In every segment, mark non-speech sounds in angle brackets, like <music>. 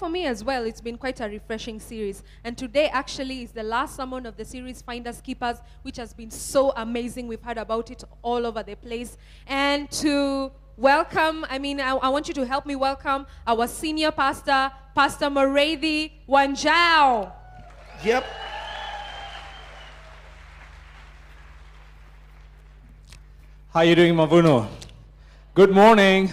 for me as well, it's been quite a refreshing series. And today actually is the last sermon of the series, Finders Keepers, which has been so amazing. We've heard about it all over the place. And to welcome, I mean, I, I want you to help me welcome our senior pastor, Pastor Muriithi Wanjau. Yep. How you doing, Mavuno? Good morning.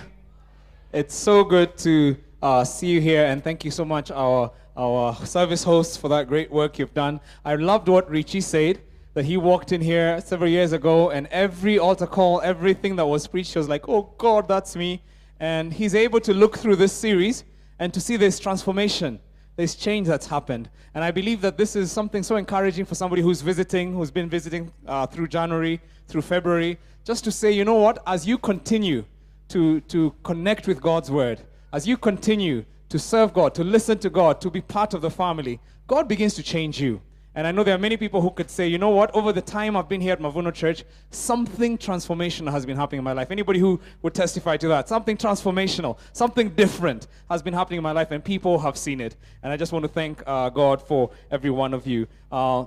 It's so good to uh, see you here, and thank you so much, our our service hosts, for that great work you've done. I loved what Richie said that he walked in here several years ago, and every altar call, everything that was preached, he was like, "Oh God, that's me." And he's able to look through this series and to see this transformation there's change that's happened. And I believe that this is something so encouraging for somebody who's visiting, who's been visiting uh, through January, through February, just to say, you know what, as you continue to, to connect with God's word, as you continue to serve God, to listen to God, to be part of the family, God begins to change you. And I know there are many people who could say, you know what, over the time I've been here at Mavuno Church, something transformational has been happening in my life. Anybody who would testify to that? Something transformational, something different has been happening in my life, and people have seen it. And I just want to thank uh, God for every one of you. Uh,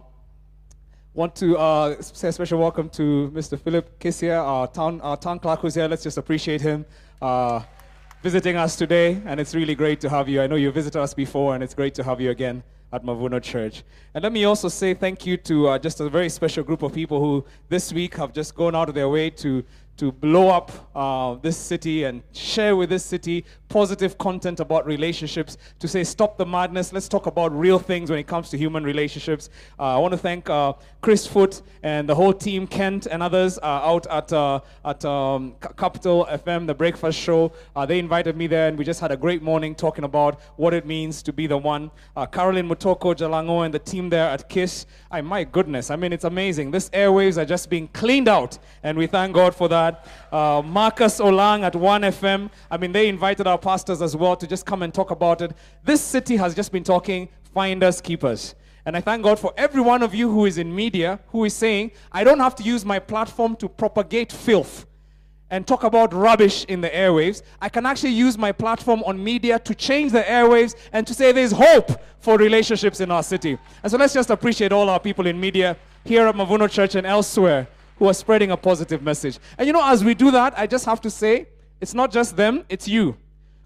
want to uh, say a special welcome to Mr. Philip Kisia, our town, our town clerk who's here. Let's just appreciate him uh, visiting us today, and it's really great to have you. I know you visited us before, and it's great to have you again at Mavuno Church. And let me also say thank you to uh, just a very special group of people who this week have just gone out of their way to to blow up uh, this city and share with this city positive content about relationships, to say, stop the madness, let's talk about real things when it comes to human relationships. Uh, I want to thank uh, Chris Foot and the whole team, Kent and others uh, out at, uh, at um, Capital FM, the breakfast show. Uh, they invited me there, and we just had a great morning talking about what it means to be the one. Caroline Mutoko Jalango and the team there at KISS. I, my goodness, I mean, it's amazing. This airwaves are just being cleaned out, and we thank God for that. Uh, Marcus Olang at 1FM. I mean, they invited our pastors as well to just come and talk about it. This city has just been talking finders, keepers. And I thank God for every one of you who is in media who is saying, I don't have to use my platform to propagate filth and talk about rubbish in the airwaves. I can actually use my platform on media to change the airwaves and to say there's hope for relationships in our city. And so let's just appreciate all our people in media here at Mavuno Church and elsewhere who are spreading a positive message. And you know, as we do that, I just have to say, it's not just them, it's you.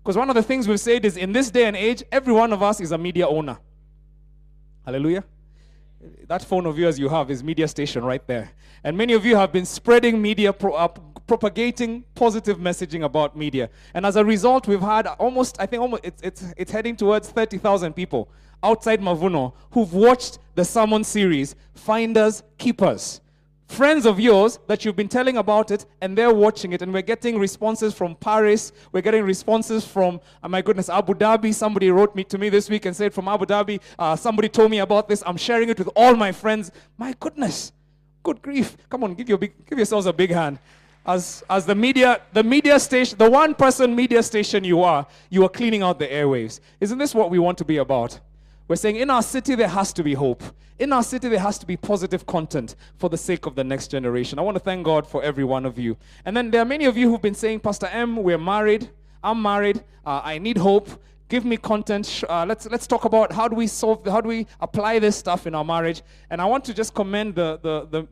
Because one of the things we've said is in this day and age, every one of us is a media owner. Hallelujah. That phone of yours you have is media station right there. And many of you have been spreading media, pro, uh, propagating positive messaging about media. And as a result, we've had almost, I think almost, it's, it's, it's heading towards 30,000 people outside Mavuno who've watched the sermon series, Finders, Keepers friends of yours that you've been telling about it and they're watching it and we're getting responses from paris we're getting responses from oh my goodness abu dhabi. Somebody wrote me to me this week and said from abu dhabi uh, somebody told me about this. I'm sharing it with all my friends. My goodness good grief. Come on give, your big, give yourselves a big hand. As, as the media the media station the one person media station you are you are cleaning out the airwaves. Isn't this what we want to be about we're saying in our city there has to be hope. In our city there has to be positive content for the sake of the next generation. I want to thank God for every one of you. And then there are many of you who've been saying, Pastor M, we're married. I'm married. Uh, I need hope. Give me content. Uh, let's let's talk about how do we solve, how do we apply this stuff in our marriage. And I want to just commend the the the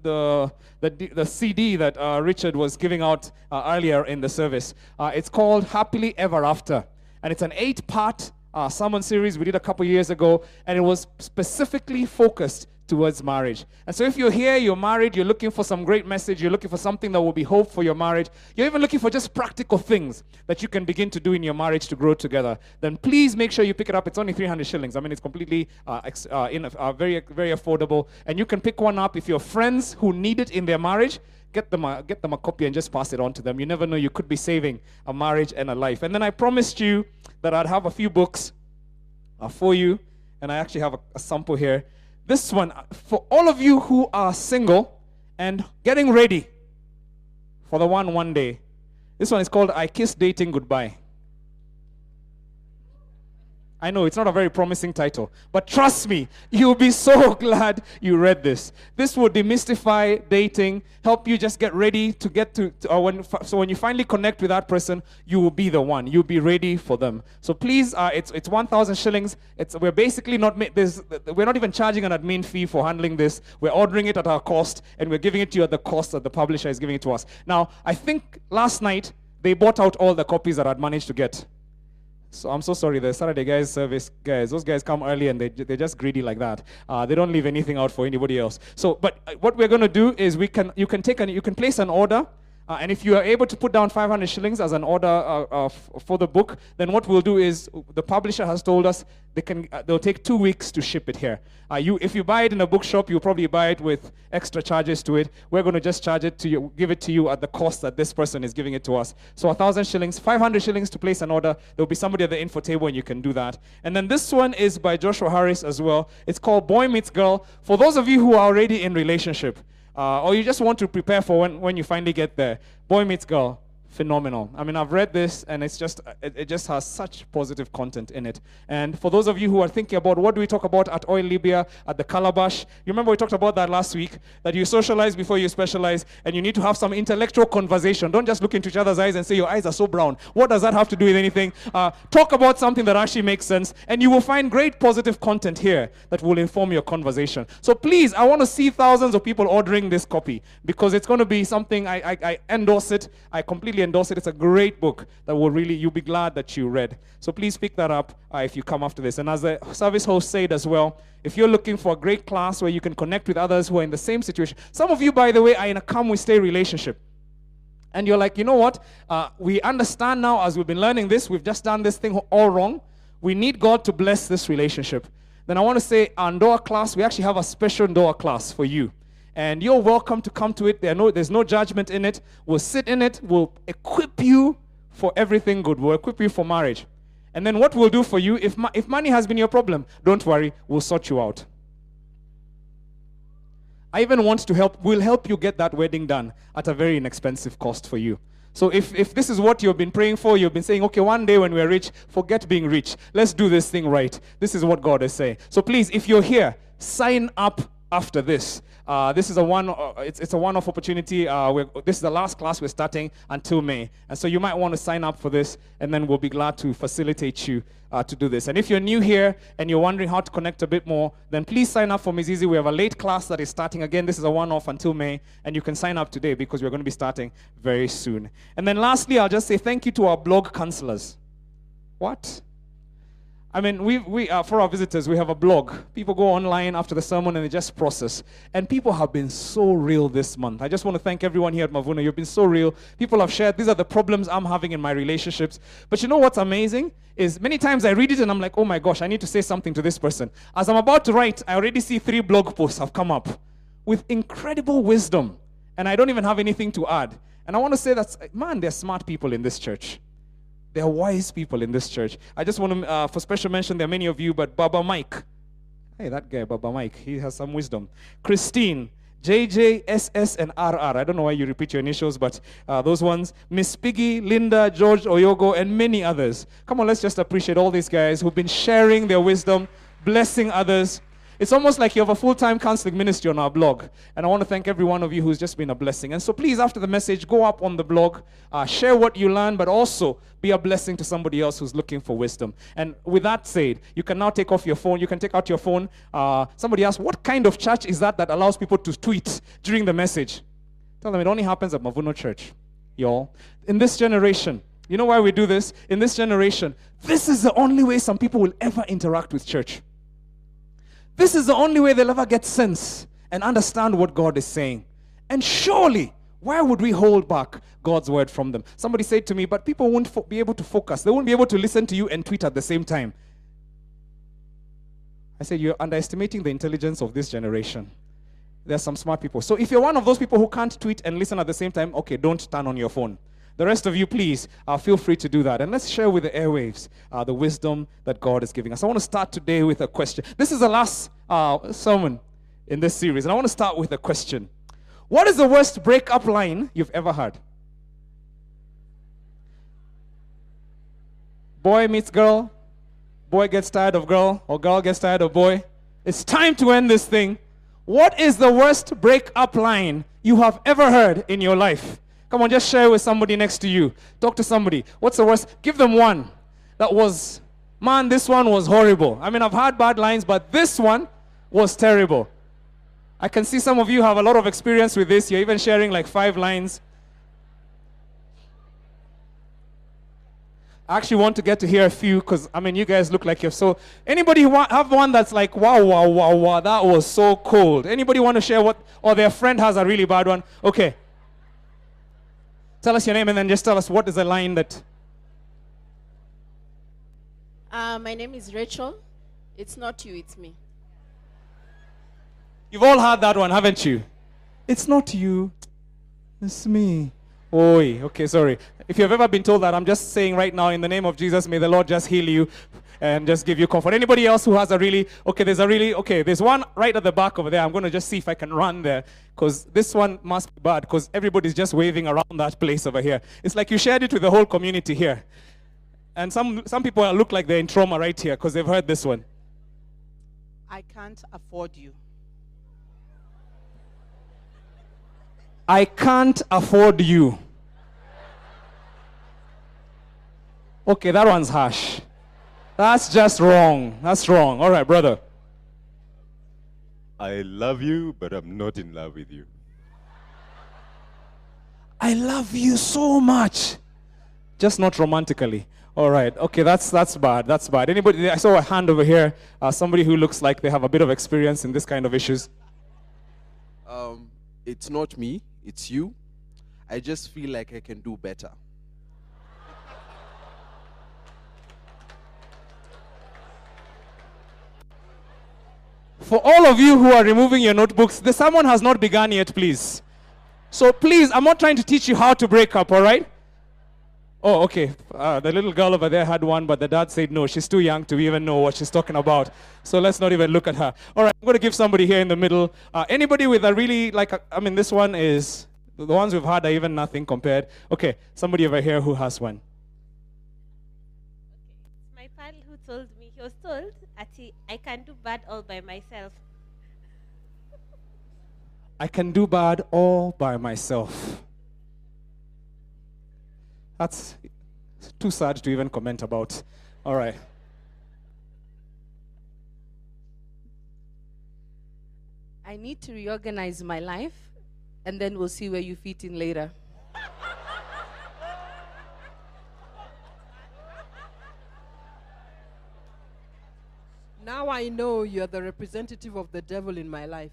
the, the, the CD that uh, Richard was giving out uh, earlier in the service. Uh, it's called Happily Ever After, and it's an eight-part uh, sermon series we did a couple years ago, and it was specifically focused towards marriage. And so, if you're here, you're married, you're looking for some great message, you're looking for something that will be hope for your marriage, you're even looking for just practical things that you can begin to do in your marriage to grow together, then please make sure you pick it up. It's only 300 shillings. I mean, it's completely uh, ex- uh, in, uh, very, very affordable. And you can pick one up if your friends who need it in their marriage get them a, get them a copy and just pass it on to them. You never know, you could be saving a marriage and a life. And then I promised you that I'd have a few books uh, for you, and I actually have a, a sample here. This one, for all of you who are single and getting ready for the one one day, this one is called I Kiss Dating Goodbye. I know it's not a very promising title, but trust me, you'll be so <laughs> glad you read this. This will demystify dating, help you just get ready to get to, to or when, so when you finally connect with that person, you will be the one. You'll be ready for them. So please, uh, it's it's 1,000 shillings. It's we're basically not this, we're not even charging an admin fee for handling this. We're ordering it at our cost, and we're giving it to you at the cost that the publisher is giving it to us. Now, I think last night they bought out all the copies that I'd managed to get. So I'm so sorry, the Saturday guys service guys, those guys come early and they, they're just greedy like that. Uh, they don't leave anything out for anybody else. So, but uh, what we're going to do is we can, you can take an, you can place an order uh, and if you are able to put down 500 shillings as an order uh, uh, for the book, then what we'll do is the publisher has told us they can, uh, they'll take two weeks to ship it here. Uh, you, if you buy it in a bookshop, you'll probably buy it with extra charges to it. We're going to just charge it to you, give it to you at the cost that this person is giving it to us. So 1,000 shillings, 500 shillings to place an order. There'll be somebody at the info table and you can do that. And then this one is by Joshua Harris as well. It's called Boy Meets Girl. For those of you who are already in relationship, uh, or you just want to prepare for when, when you finally get there. Boy meets girl phenomenal. I mean, I've read this and it's just, it, it, just has such positive content in it. And for those of you who are thinking about what do we talk about at Oil Libya, at the Calabash, you remember we talked about that last week, that you socialize before you specialize and you need to have some intellectual conversation. Don't just look into each other's eyes and say your eyes are so brown. What does that have to do with anything? Uh, talk about something that actually makes sense and you will find great positive content here that will inform your conversation. So please, I want to see thousands of people ordering this copy because it's going to be something I, I, I endorse it. I completely endorse it. It's a great book that will really, you'll be glad that you read. So please pick that up uh, if you come after this. And as the service host said as well, if you're looking for a great class where you can connect with others who are in the same situation, some of you, by the way, are in a come we stay relationship. And you're like, you know what? Uh, we understand now as we've been learning this, we've just done this thing all wrong. We need God to bless this relationship. Then I want to say, our Ndoa class, we actually have a special Ndoa class for you and you're welcome to come to it. There no, there's no judgment in it. We'll sit in it. We'll equip you for everything good. We'll equip you for marriage. And then what we'll do for you, if, if money has been your problem, don't worry, we'll sort you out. I even want to help, we'll help you get that wedding done at a very inexpensive cost for you. So if, if this is what you've been praying for, you've been saying, okay, one day when we're rich, forget being rich. Let's do this thing right. This is what God is saying. So please, if you're here, sign up after this. Uh, this is a one. Uh, it's, it's a one-off opportunity. Uh, this is the last class we're starting until May, and so you might want to sign up for this, and then we'll be glad to facilitate you uh, to do this. And if you're new here and you're wondering how to connect a bit more, then please sign up for Mizizi. We have a late class that is starting again. This is a one-off until May, and you can sign up today because we're going to be starting very soon. And then lastly, I'll just say thank you to our blog counselors. What? I mean, we, we uh, for our visitors, we have a blog. People go online after the sermon and they just process. And people have been so real this month. I just want to thank everyone here at Mavuno. You've been so real. People have shared, these are the problems I'm having in my relationships. But you know what's amazing? Is many times I read it and I'm like, oh my gosh, I need to say something to this person. As I'm about to write, I already see three blog posts have come up with incredible wisdom. And I don't even have anything to add. And I want to say that, man, there's smart people in this church. There are wise people in this church. I just want to, uh, for special mention, there are many of you, but Baba Mike. Hey, that guy, Baba Mike, he has some wisdom. Christine, JJ, SS, and RR. I don't know why you repeat your initials, but uh, those ones. Miss Piggy, Linda, George, Oyogo, and many others. Come on, let's just appreciate all these guys who've been sharing their wisdom, blessing others. It's almost like you have a full time counseling ministry on our blog. And I want to thank every one of you who's just been a blessing. And so please, after the message, go up on the blog, uh, share what you learn, but also be a blessing to somebody else who's looking for wisdom. And with that said, you can now take off your phone. You can take out your phone. Uh, somebody asked, What kind of church is that that allows people to tweet during the message? Tell them it only happens at Mavuno Church, y'all. In this generation, you know why we do this? In this generation, this is the only way some people will ever interact with church. This is the only way they'll ever get sense and understand what God is saying. And surely, why would we hold back God's word from them? Somebody said to me, but people won't fo- be able to focus. They won't be able to listen to you and tweet at the same time. I said, You're underestimating the intelligence of this generation. There's some smart people. So if you're one of those people who can't tweet and listen at the same time, okay, don't turn on your phone. The rest of you, please, uh, feel free to do that. And let's share with the airwaves uh, the wisdom that God is giving us. I want to start today with a question. This is the last uh, sermon in this series, and I want to start with a question. What is the worst breakup line you've ever heard? Boy meets girl, boy gets tired of girl, or girl gets tired of boy. It's time to end this thing. What is the worst breakup line you have ever heard in your life? Come on, just share with somebody next to you. Talk to somebody. What's the worst? Give them one that was, man, this one was horrible. I mean, I've had bad lines, but this one was terrible. I can see some of you have a lot of experience with this. You're even sharing like five lines. I actually want to get to hear a few because I mean, you guys look like you're so. Anybody have one that's like, wow, wow, wow, wow, that was so cold. Anybody want to share what, or their friend has a really bad one? Okay. Tell us your name and then just tell us what is the line that. Uh, my name is Rachel. It's not you, it's me. You've all had that one, haven't you? It's not you, it's me. Oi, okay, sorry. If you've ever been told that, I'm just saying right now, in the name of Jesus, may the Lord just heal you and just give you comfort. Anybody else who has a really, okay, there's a really, okay, there's one right at the back over there. I'm going to just see if I can run there because this one must be bad because everybody's just waving around that place over here. It's like you shared it with the whole community here. And some, some people look like they're in trauma right here because they've heard this one. I can't afford you. I can't afford you. Okay, that one's harsh. That's just wrong. That's wrong. All right, brother. I love you, but I'm not in love with you. I love you so much. Just not romantically. All right. Okay, that's that's bad. That's bad. Anybody? I saw a hand over here. Uh, somebody who looks like they have a bit of experience in this kind of issues. Um, it's not me, it's you. I just feel like I can do better. For all of you who are removing your notebooks, the sermon has not begun yet, please. So please, I'm not trying to teach you how to break up, all right? Oh, okay. Uh, the little girl over there had one, but the dad said no. She's too young to even know what she's talking about. So let's not even look at her. All right, I'm going to give somebody here in the middle. Uh, anybody with a really, like, a, I mean, this one is, the ones we've had are even nothing compared. Okay, somebody over here who has one. Okay, my pal who told me, he was told, I can do bad all by myself. I can do bad all by myself. That's too sad to even comment about. All right. I need to reorganize my life, and then we'll see where you fit in later. <laughs> Now I know you're the representative of the devil in my life.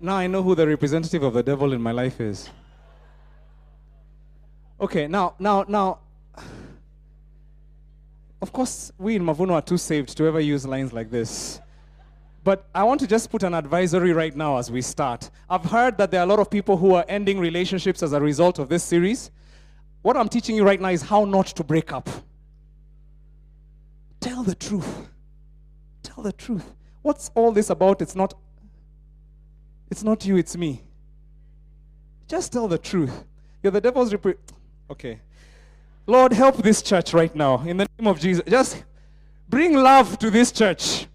Now I know who the representative of the devil in my life is. Okay, now, now, now, of course, we in Mavuno are too saved to ever use lines like this. But I want to just put an advisory right now as we start. I've heard that there are a lot of people who are ending relationships as a result of this series. What I'm teaching you right now is how not to break up. Tell the truth. Tell the truth. What's all this about? It's not it's not you, it's me. Just tell the truth. You're the devil's repre- Okay. Lord, help this church right now in the name of Jesus. Just bring love to this church.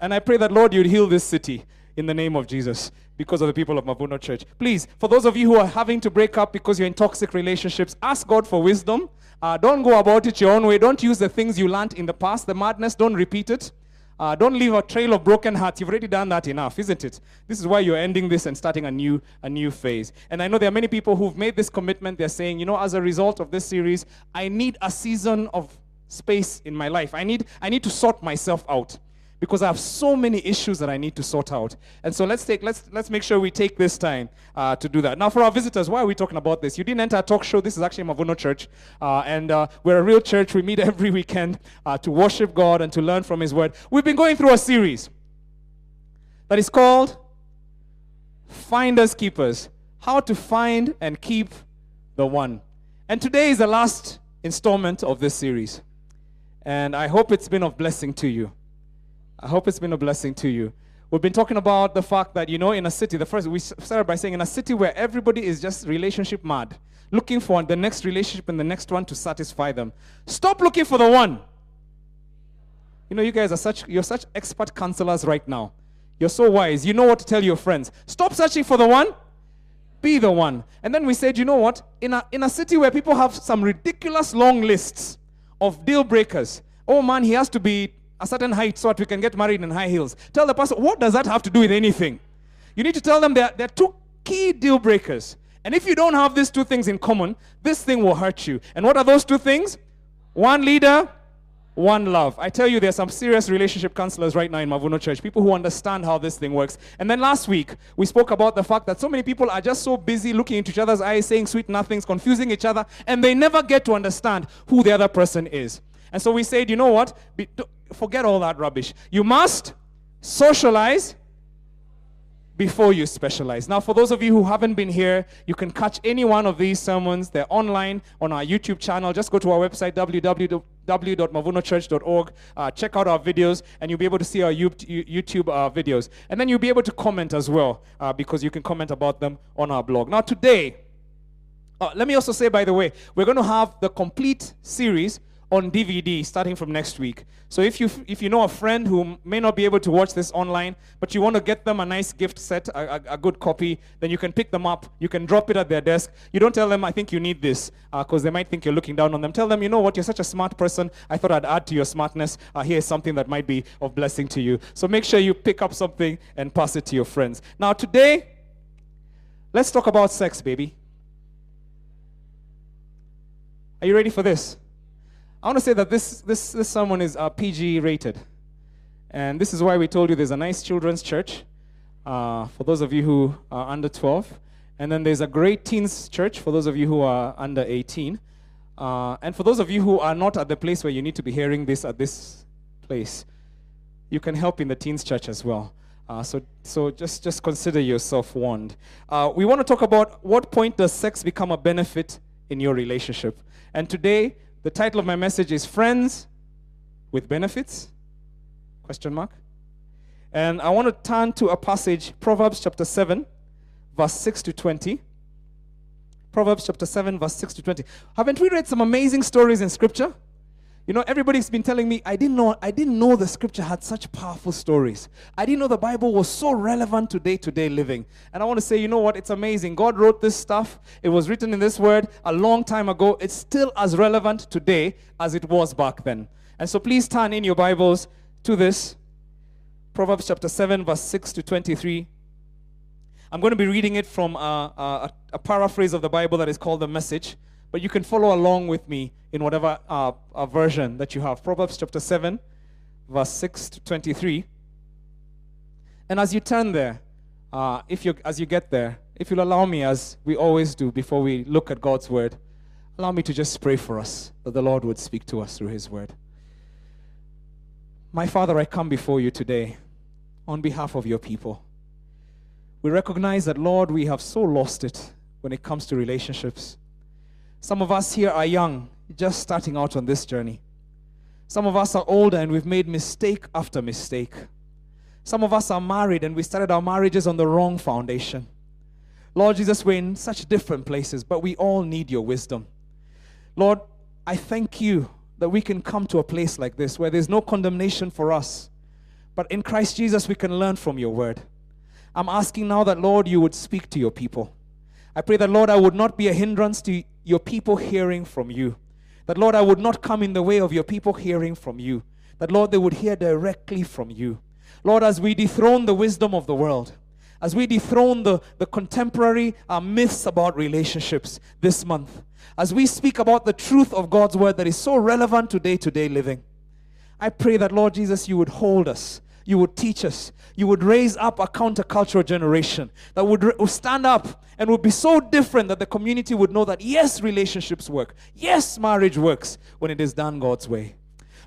And I pray that, Lord, you'd heal this city in the name of Jesus because of the people of Mavuno Church. Please, for those of you who are having to break up because you're in toxic relationships, ask God for wisdom. Uh, don't go about it your own way. Don't use the things you learned in the past, the madness, don't repeat it. Uh, don't leave a trail of broken hearts. You've already done that enough, isn't it? This is why you're ending this and starting a new, a new phase. And I know there are many people who've made this commitment. They're saying, you know, as a result of this series, I need a season of space in my life. I need, I need to sort myself out because I have so many issues that I need to sort out. And so let's take let's let's make sure we take this time uh, to do that. Now, for our visitors, why are we talking about this? You didn't enter a talk show. This is actually Mavuno Church, uh, and uh, we're a real church. We meet <laughs> every weekend uh, to worship God and to learn from His Word. We've been going through a series that is called Finders Keepers: How to Find and Keep the One. And today is the last installment of this series, and I hope it's been of blessing to you. I hope it's been a blessing to you. We've been talking about the fact that, you know, in a city, the first, we started by saying in a city where everybody is just relationship mad, looking for the next relationship and the next one to satisfy them. Stop looking for the one. You know, you guys are such, you're such expert counselors right now. You're so wise. You know what to tell your friends. Stop searching for the one, be the one. And then we said, you know what? In a, in a city where people have some ridiculous long lists of deal breakers, oh man, he has to be a certain height so that we can get married in high heels. Tell the person, what does that have to do with anything? You need to tell them there, there are two key deal breakers. And if you don't have these two things in common, this thing will hurt you. And what are those two things? One leader, one love. I tell you, there's some serious relationship counselors right now in Mavuno Church, people who understand how this thing works. And then last week, we spoke about the fact that so many people are just so busy looking into each other's eyes, saying sweet nothings, confusing each other, and they never get to understand who the other person is. And so we said, you know what? Be, forget all that rubbish. You must socialize before you specialize. Now, for those of you who haven't been here, you can catch any one of these sermons. They're online on our YouTube channel. Just go to our website, www.mavunochurch.org. Uh, check out our videos, and you'll be able to see our YouTube uh, videos. And then you'll be able to comment as well, uh, because you can comment about them on our blog. Now, today, uh, let me also say, by the way, we're going to have the complete series on DVD starting from next week. So if you if you know a friend who may not be able to watch this online, but you want to get them a nice gift set, a, a, a good copy, then you can pick them up. You can drop it at their desk. You don't tell them, "I think you need this," because uh, they might think you're looking down on them. Tell them, "You know what? You're such a smart person. I thought I'd add to your smartness. Uh, here's something that might be of blessing to you." So make sure you pick up something and pass it to your friends. Now today, let's talk about sex, baby. Are you ready for this? I want to say that this, this, this sermon is uh, PG rated. And this is why we told you there's a nice children's church uh, for those of you who are under 12. And then there's a great teens church for those of you who are under 18. Uh, and for those of you who are not at the place where you need to be hearing this at this place, you can help in the teens church as well. Uh, so, so just, just consider yourself warned. Uh, we want to talk about what point does sex become a benefit in your relationship. And today, the title of my message is Friends with Benefits? Question mark. And I want to turn to a passage, Proverbs chapter 7, verse 6 to 20. Proverbs chapter 7, verse 6 to 20. Haven't we read some amazing stories in Scripture? You know, everybody's been telling me I didn't know I didn't know the scripture had such powerful stories. I didn't know the Bible was so relevant to day-to-day living. And I want to say, you know what? It's amazing. God wrote this stuff. It was written in this word a long time ago. It's still as relevant today as it was back then. And so please turn in your Bibles to this. Proverbs chapter 7 verse 6 to 23. I'm going to be reading it from a, a, a paraphrase of the Bible that is called the Message. But you can follow along with me in whatever uh, uh, version that you have. Proverbs chapter 7, verse 6 to 23. And as you turn there, uh, if you, as you get there, if you'll allow me, as we always do before we look at God's word, allow me to just pray for us that the Lord would speak to us through his word. My Father, I come before you today on behalf of your people. We recognize that, Lord, we have so lost it when it comes to relationships. Some of us here are young, just starting out on this journey. Some of us are older and we've made mistake after mistake. Some of us are married and we started our marriages on the wrong foundation. Lord Jesus, we're in such different places, but we all need your wisdom. Lord, I thank you that we can come to a place like this where there's no condemnation for us, but in Christ Jesus we can learn from your word. I'm asking now that, Lord, you would speak to your people. I pray that, Lord, I would not be a hindrance to your people hearing from you. That, Lord, I would not come in the way of your people hearing from you. That, Lord, they would hear directly from you. Lord, as we dethrone the wisdom of the world, as we dethrone the, the contemporary uh, myths about relationships this month, as we speak about the truth of God's word that is so relevant to day to day living, I pray that, Lord Jesus, you would hold us, you would teach us, you would raise up a countercultural generation that would, re- would stand up and would be so different that the community would know that yes, relationships work. Yes, marriage works when it is done God's way.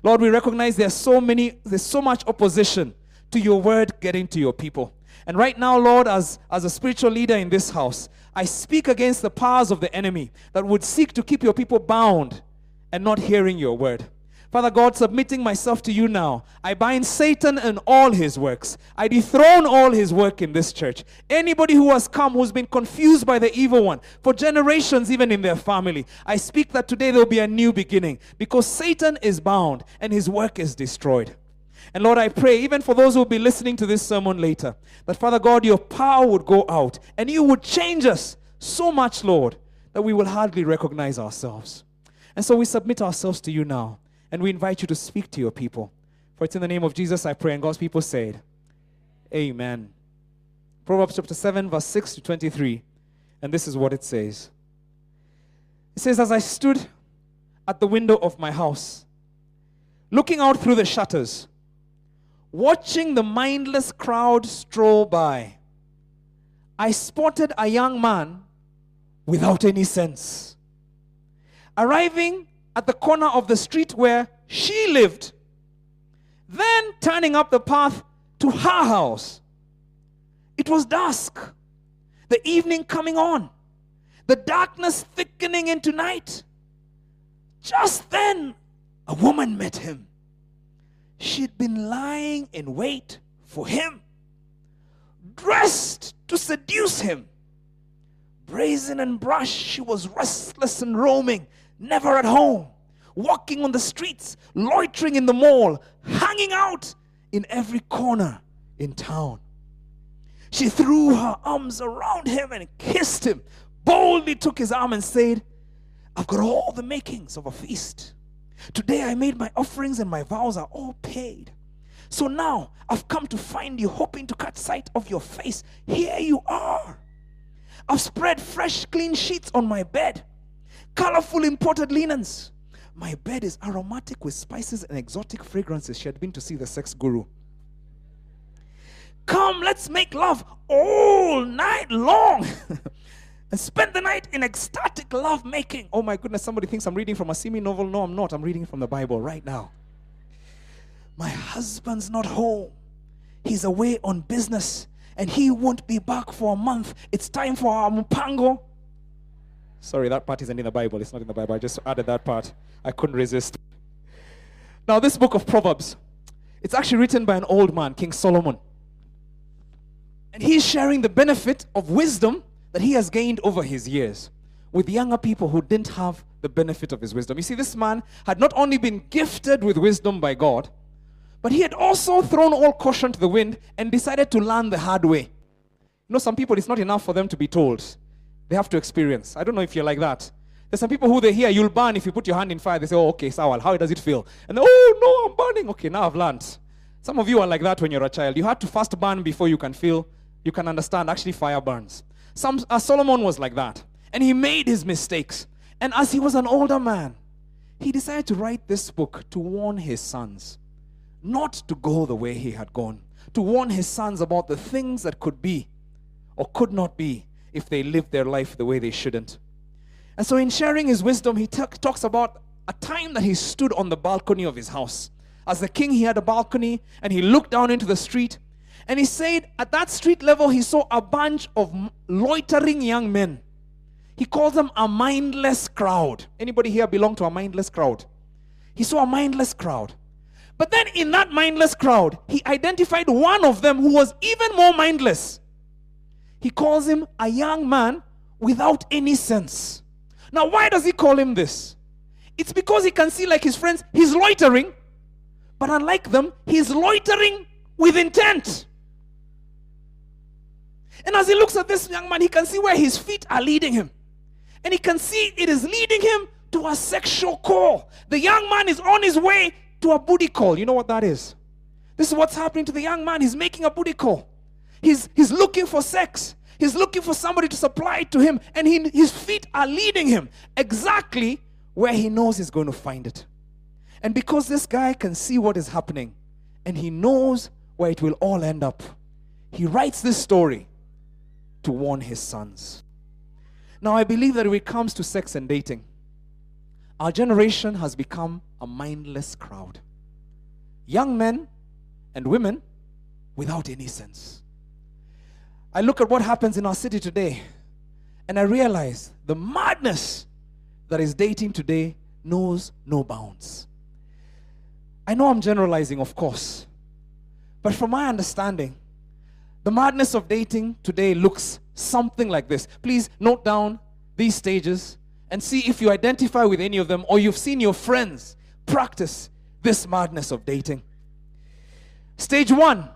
Lord, we recognize there's so many, there's so much opposition to your word getting to your people. And right now, Lord, as, as a spiritual leader in this house, I speak against the powers of the enemy that would seek to keep your people bound and not hearing your word. Father God, submitting myself to you now, I bind Satan and all his works. I dethrone all his work in this church. Anybody who has come who's been confused by the evil one for generations, even in their family, I speak that today there'll be a new beginning because Satan is bound and his work is destroyed. And Lord, I pray, even for those who will be listening to this sermon later, that Father God, your power would go out and you would change us so much, Lord, that we will hardly recognize ourselves. And so we submit ourselves to you now and we invite you to speak to your people. For it's in the name of Jesus I pray, and God's people said, Amen. Proverbs chapter 7, verse 6 to 23. And this is what it says It says, As I stood at the window of my house, looking out through the shutters, watching the mindless crowd stroll by, I spotted a young man without any sense. Arriving at the corner of the street where she lived, then turning up the path to her house. It was dusk, the evening coming on, the darkness thickening into night. Just then, a woman met him. She'd been lying in wait for him, dressed to seduce him. Brazen and brushed, she was restless and roaming, never at home, walking on the streets, loitering in the mall, hanging out in every corner in town. She threw her arms around him and kissed him, boldly took his arm and said, I've got all the makings of a feast. Today I made my offerings and my vows are all paid. So now I've come to find you, hoping to catch sight of your face. Here you are. I've spread fresh, clean sheets on my bed, colorful imported linens. My bed is aromatic with spices and exotic fragrances. She had been to see the sex guru. Come, let's make love all night long <laughs> and spend the night in ecstatic love making. Oh my goodness, somebody thinks I'm reading from a semi novel. No, I'm not. I'm reading from the Bible right now. My husband's not home, he's away on business and he won't be back for a month. It's time for our mupango. Sorry, that part isn't in the Bible. It's not in the Bible. I just added that part. I couldn't resist. Now, this book of Proverbs, it's actually written by an old man, King Solomon. And he's sharing the benefit of wisdom that he has gained over his years with younger people who didn't have the benefit of his wisdom. You see, this man had not only been gifted with wisdom by God, but he had also thrown all caution to the wind and decided to learn the hard way. You know, some people, it's not enough for them to be told, they have to experience. I don't know if you're like that. There's some people who they hear you'll burn if you put your hand in fire. They say, oh, okay, Sawal, how does it feel? And oh, no, I'm burning. Okay, now I've learned. Some of you are like that when you're a child. You had to first burn before you can feel, you can understand actually fire burns. Some, uh, Solomon was like that. And he made his mistakes. And as he was an older man, he decided to write this book to warn his sons not to go the way he had gone, to warn his sons about the things that could be or could not be if they live their life the way they shouldn't. And so, in sharing his wisdom, he t- talks about a time that he stood on the balcony of his house. As the king, he had a balcony and he looked down into the street. And he said, at that street level, he saw a bunch of loitering young men. He calls them a mindless crowd. Anybody here belong to a mindless crowd? He saw a mindless crowd. But then in that mindless crowd, he identified one of them who was even more mindless. He calls him a young man without any sense. Now, why does he call him this? It's because he can see, like his friends, he's loitering, but unlike them, he's loitering with intent. And as he looks at this young man, he can see where his feet are leading him. And he can see it is leading him to a sexual call. The young man is on his way to a booty call. You know what that is? This is what's happening to the young man. He's making a booty call. He's, he's looking for sex. He's looking for somebody to supply it to him, and he, his feet are leading him exactly where he knows he's going to find it. And because this guy can see what is happening and he knows where it will all end up, he writes this story to warn his sons. Now, I believe that when it comes to sex and dating, our generation has become a mindless crowd. Young men and women without any sense. I look at what happens in our city today and I realize the madness that is dating today knows no bounds. I know I'm generalizing, of course, but from my understanding, the madness of dating today looks something like this. Please note down these stages and see if you identify with any of them or you've seen your friends practice this madness of dating. Stage one,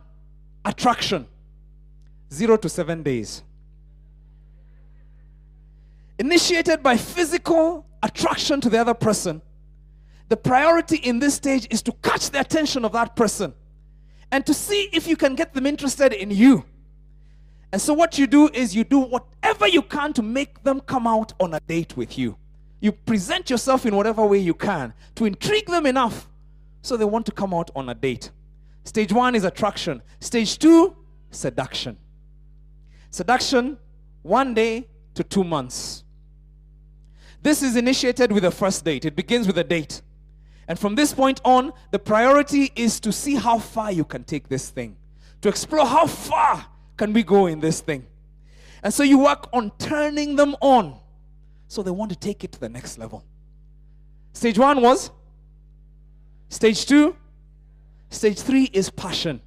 attraction, zero to seven days. Initiated by physical attraction to the other person, the priority in this stage is to catch the attention of that person and to see if you can get them interested in you. And so, what you do is you do whatever you can to make them come out on a date with you. You present yourself in whatever way you can to intrigue them enough so they want to come out on a date. Stage one is attraction, stage two, seduction. Seduction, one day to two months. This is initiated with a first date, it begins with a date. And from this point on, the priority is to see how far you can take this thing, to explore how far can we go in this thing. And so you work on turning them on so they want to take it to the next level. Stage one was, stage two, stage three is passion.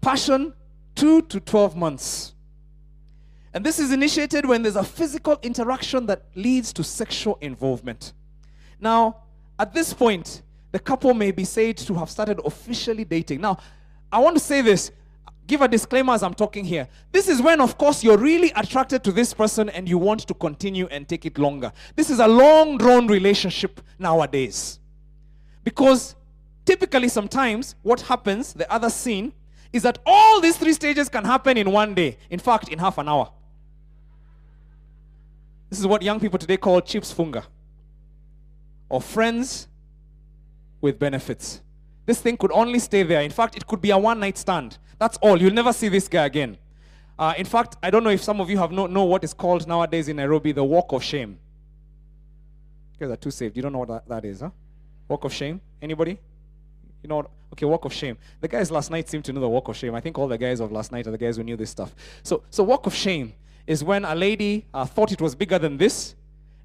Passion, two to 12 months. And this is initiated when there's a physical interaction that leads to sexual involvement. Now, at this point, the couple may be said to have started officially dating. Now, I want to say this, give a disclaimer as I'm talking here. This is when, of course, you're really attracted to this person and you want to continue and take it longer. This is a long drawn relationship nowadays. Because typically, sometimes, what happens, the other scene, is that all these three stages can happen in one day. In fact, in half an hour. This is what young people today call chips funga or friends with benefits. This thing could only stay there. In fact, it could be a one night stand. That's all. You'll never see this guy again. Uh, in fact, I don't know if some of you have no, know what is called nowadays in Nairobi the walk of shame. You guys are too safe. You don't know what that, that is, huh? Walk of shame? Anybody? You know? Okay, walk of shame. The guys last night seemed to know the walk of shame. I think all the guys of last night are the guys who knew this stuff. So, so walk of shame is when a lady uh, thought it was bigger than this,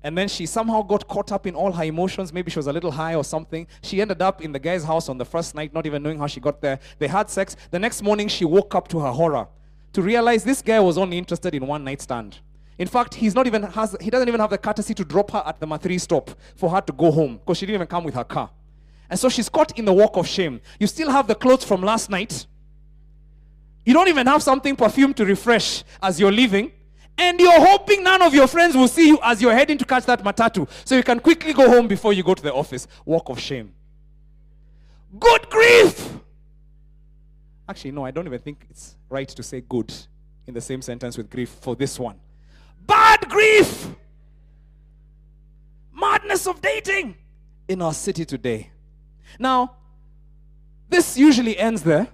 and then she somehow got caught up in all her emotions. Maybe she was a little high or something. She ended up in the guy's house on the first night, not even knowing how she got there. They had sex. The next morning, she woke up to her horror to realize this guy was only interested in one night stand. In fact, he's not even has he doesn't even have the courtesy to drop her at the Mathri stop for her to go home because she didn't even come with her car. And so she's caught in the walk of shame. You still have the clothes from last night. You don't even have something perfumed to refresh as you're leaving. And you're hoping none of your friends will see you as you're heading to catch that matatu. So you can quickly go home before you go to the office. Walk of shame. Good grief! Actually, no, I don't even think it's right to say good in the same sentence with grief for this one. Bad grief! Madness of dating in our city today. Now, this usually ends there,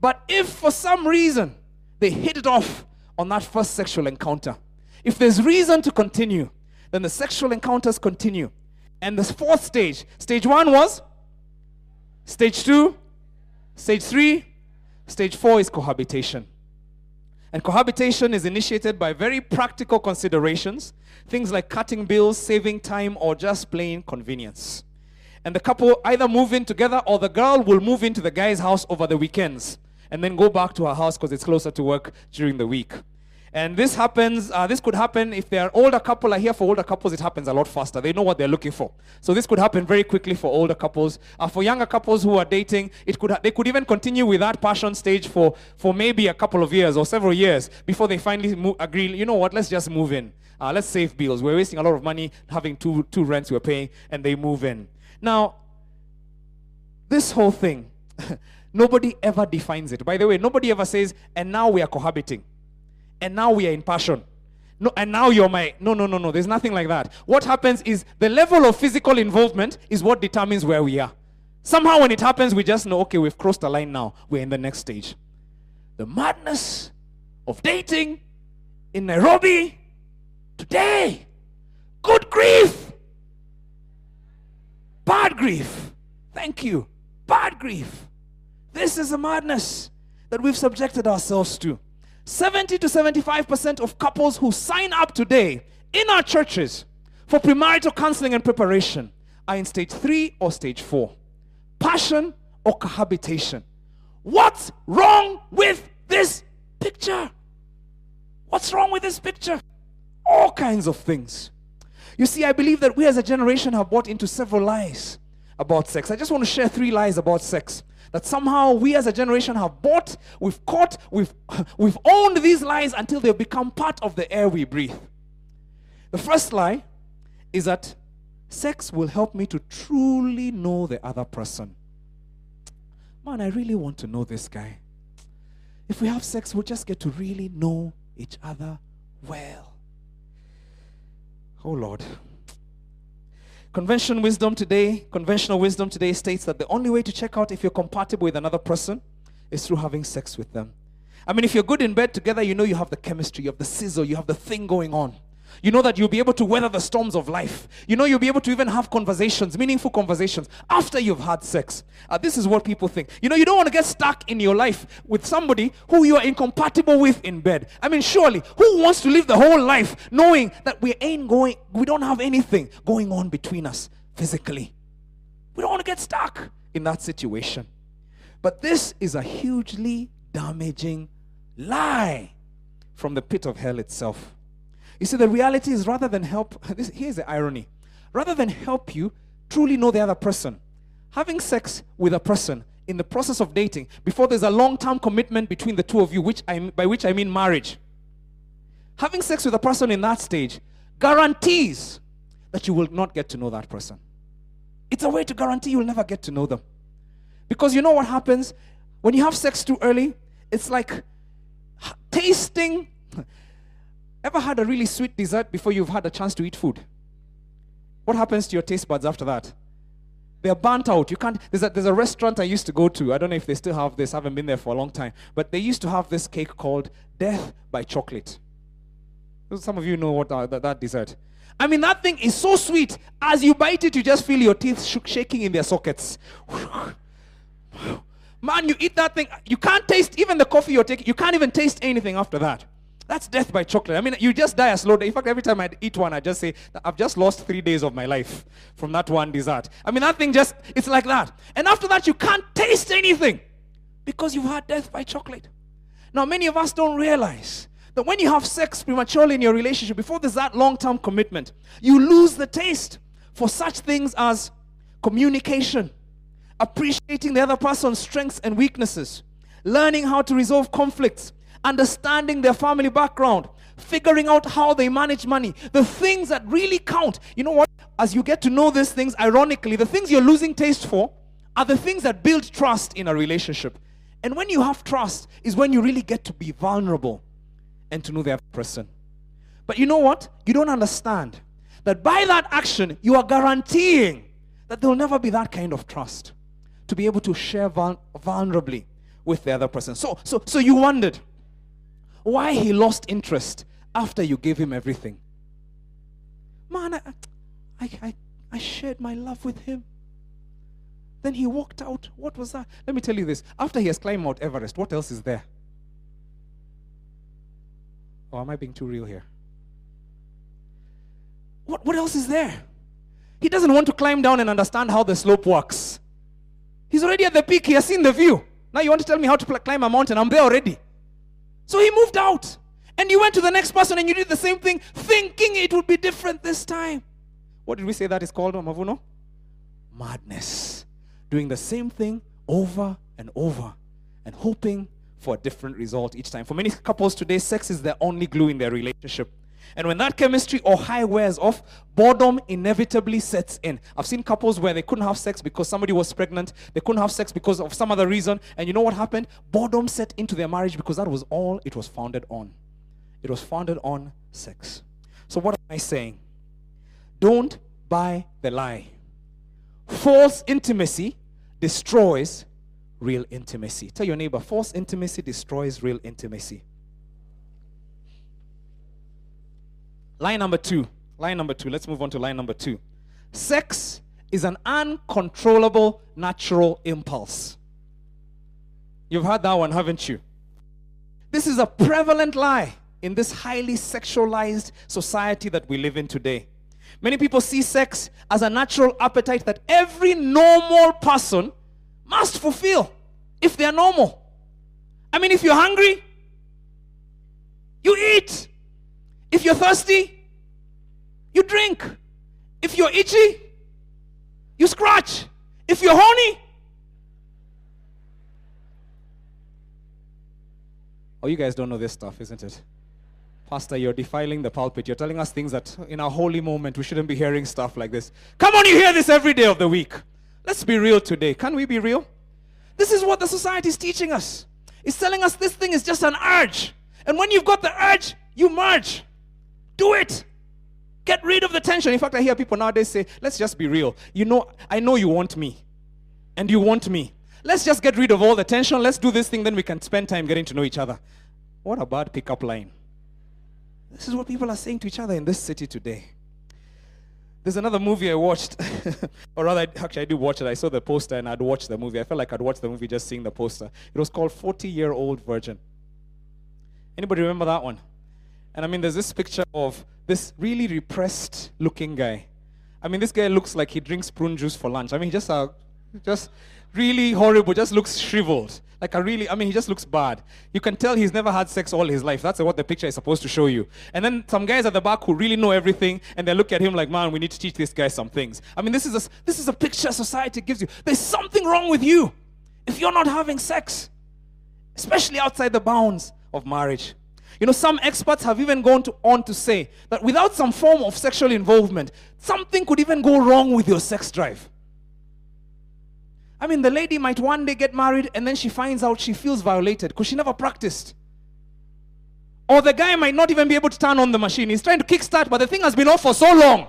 but if for some reason they hit it off on that first sexual encounter, if there's reason to continue, then the sexual encounters continue. And the fourth stage, stage one was, stage two, stage three, stage four is cohabitation. And cohabitation is initiated by very practical considerations, things like cutting bills, saving time, or just plain convenience and the couple either move in together or the girl will move into the guy's house over the weekends and then go back to her house because it's closer to work during the week. And this happens, uh, this could happen if they're older couple. I hear for older couples, it happens a lot faster. They know what they're looking for. So this could happen very quickly for older couples. Uh, for younger couples who are dating, it could ha- they could even continue with that passion stage for, for maybe a couple of years or several years before they finally mo- agree, you know what, let's just move in. Uh, let's save bills. We're wasting a lot of money having two, two rents we're paying, and they move in. Now, this whole thing, <laughs> nobody ever defines it. By the way, nobody ever says, and now we are cohabiting, and now we are in passion. No, and now you're my. No, no, no, no. There's nothing like that. What happens is the level of physical involvement is what determines where we are. Somehow, when it happens, we just know, okay, we've crossed the line now. We're in the next stage. The madness of dating in Nairobi today. Good grief. Bad grief. Thank you. Bad grief. This is a madness that we've subjected ourselves to. 70 to 75% of couples who sign up today in our churches for premarital counseling and preparation are in stage three or stage four passion or cohabitation. What's wrong with this picture? What's wrong with this picture? All kinds of things. You see, I believe that we as a generation have bought into several lies about sex. I just want to share three lies about sex That somehow we as a generation have bought, we've caught, we've, <laughs> we've owned these lies until they've become part of the air we breathe. The first lie is that sex will help me to truly know the other person. Man, I really want to know this guy. If we have sex, we'll just get to really know each other well. Oh Lord. Conventional wisdom today, conventional wisdom today states that the only way to check out if you're compatible with another person is through having sex with them. I mean, if you're good in bed together, you know you have the chemistry, you have the sizzle, you have the thing going on. You know that you'll be able to weather the storms of life. You know you'll be able to even have conversations, meaningful conversations, after you've had sex. Uh, this is what people think. You know, you don't want to get stuck in your life with somebody who you are incompatible with in bed. I mean, surely, who wants to live the whole life knowing that we ain't going, we don't have anything going on between us physically? We don't want to get stuck in that situation. But this is a hugely damaging lie from the pit of hell itself. You see, the reality is rather than help, <laughs> this, here's the irony. Rather than help you truly know the other person, having sex with a person in the process of dating, before there's a long term commitment between the two of you, which I, by which I mean marriage, having sex with a person in that stage guarantees that you will not get to know that person. It's a way to guarantee you'll never get to know them. Because you know what happens when you have sex too early? It's like tasting Ever had a really sweet dessert before you've had a chance to eat food? What happens to your taste buds after that? They're burnt out. You can't. There's a, there's a restaurant I used to go to. I don't know if they still have this. I haven't been there for a long time. But they used to have this cake called Death by Chocolate. Some of you know what uh, that, that dessert. I mean, that thing is so sweet. As you bite it, you just feel your teeth sh- shaking in their sockets. <sighs> Man, you eat that thing. You can't taste even the coffee you're taking. You can't even taste anything after that. That's death by chocolate. I mean, you just die a slow death. In fact, every time I eat one, I just say, I've just lost three days of my life from that one dessert. I mean, that thing just, it's like that. And after that, you can't taste anything because you've had death by chocolate. Now, many of us don't realize that when you have sex prematurely in your relationship, before there's that long term commitment, you lose the taste for such things as communication, appreciating the other person's strengths and weaknesses, learning how to resolve conflicts, understanding their family background, figuring out how they manage money, the things that really count. You know what? As you get to know these things, ironically, the things you're losing taste for are the things that build trust in a relationship. And when you have trust, is when you really get to be vulnerable and to know the other person. But you know what? You don't understand that by that action, you are guaranteeing that there will never be that kind of trust to be able to share vul- vulnerably with the other person. So, so, so you wondered, why he lost interest after you gave him everything. Man, I, I, I, I shared my love with him. Then he walked out. What was that? Let me tell you this. After he has climbed Mount Everest, what else is there? Or am I being too real here? What, what else is there? He doesn't want to climb down and understand how the slope works. He's already at the peak. He has seen the view. Now you want to tell me how to climb a mountain? I'm there already. So he moved out. And you went to the next person and you did the same thing, thinking it would be different this time. What did we say that is called, Mavuno? Madness. Doing the same thing over and over and hoping for a different result each time. For many couples today, sex is the only glue in their relationship. And when that chemistry or high wears off, boredom inevitably sets in. I've seen couples where they couldn't have sex because somebody was pregnant, they couldn't have sex because of some other reason, and you know what happened? Boredom set into their marriage because that was all it was founded on. It was founded on sex. So, what am I saying? Don't buy the lie. False intimacy destroys real intimacy. Tell your neighbor, false intimacy destroys real intimacy. Line number two. Line number two. Let's move on to line number two. Sex is an uncontrollable natural impulse. You've heard that one, haven't you? This is a prevalent lie in this highly sexualized society that we live in today. Many people see sex as a natural appetite that every normal person must fulfill if they're normal. I mean, if you're hungry, you eat. If you're thirsty, you drink. If you're itchy, you scratch. If you're horny, oh, you guys don't know this stuff, isn't it? Pastor, you're defiling the pulpit. You're telling us things that in our holy moment we shouldn't be hearing stuff like this. Come on, you hear this every day of the week. Let's be real today. Can we be real? This is what the society is teaching us. It's telling us this thing is just an urge. And when you've got the urge, you merge. Do it. Get rid of the tension. In fact, I hear people nowadays say, let's just be real. You know, I know you want me. And you want me. Let's just get rid of all the tension. Let's do this thing, then we can spend time getting to know each other. What a bad pickup line. This is what people are saying to each other in this city today. There's another movie I watched, <laughs> or rather, actually, I did watch it. I saw the poster and I'd watched the movie. I felt like I'd watched the movie just seeing the poster. It was called 40 Year Old Virgin. Anybody remember that one? And I mean, there's this picture of this really repressed looking guy. I mean, this guy looks like he drinks prune juice for lunch. I mean, just, uh, just really horrible, just looks shriveled. Like a really, I mean, he just looks bad. You can tell he's never had sex all his life. That's what the picture is supposed to show you. And then some guys at the back who really know everything, and they look at him like, man, we need to teach this guy some things. I mean, this is a, this is a picture society gives you. There's something wrong with you if you're not having sex, especially outside the bounds of marriage. You know, some experts have even gone to, on to say that without some form of sexual involvement, something could even go wrong with your sex drive. I mean, the lady might one day get married and then she finds out she feels violated because she never practiced. Or the guy might not even be able to turn on the machine. He's trying to kickstart, but the thing has been off for so long.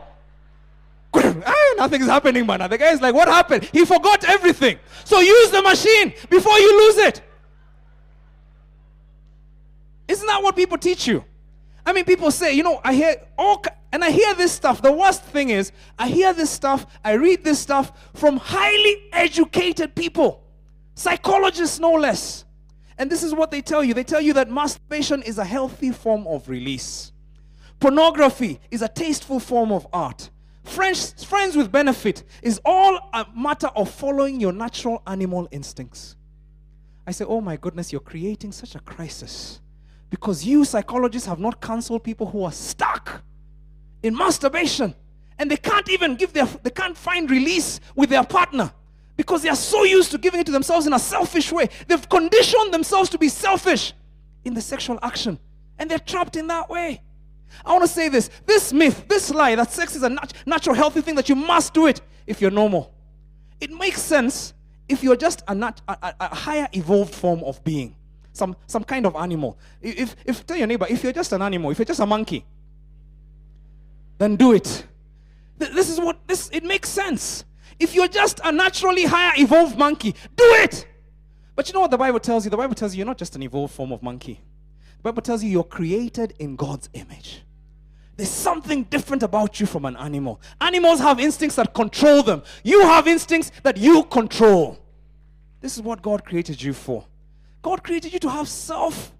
<coughs> ah, nothing's happening, man. The guy is like, What happened? He forgot everything. So use the machine before you lose it. Isn't that what people teach you? I mean, people say, you know, I hear all, and I hear this stuff. The worst thing is, I hear this stuff, I read this stuff from highly educated people, psychologists no less. And this is what they tell you they tell you that masturbation is a healthy form of release, pornography is a tasteful form of art. Friends, friends with benefit is all a matter of following your natural animal instincts. I say, oh my goodness, you're creating such a crisis because you psychologists have not counseled people who are stuck in masturbation. And they can't even give their they can't find release with their partner. Because they are so used to giving it to themselves in a selfish way. They've conditioned themselves to be selfish in the sexual action. And they're trapped in that way. I want to say this. This myth this lie that sex is a nat- natural healthy thing that you must do it if you're normal. It makes sense if you're just a, nat- a, a, a higher evolved form of being some, some kind of animal. If, if, tell your neighbor, if you're just an animal, if you're just a monkey, then do it. This is what, this, it makes sense. If you're just a naturally higher evolved monkey, do it. But you know what the Bible tells you? The Bible tells you you're not just an evolved form of monkey. The Bible tells you you're created in God's image. There's something different about you from an animal. Animals have instincts that control them. You have instincts that you control. This is what God created you for. God created you to have self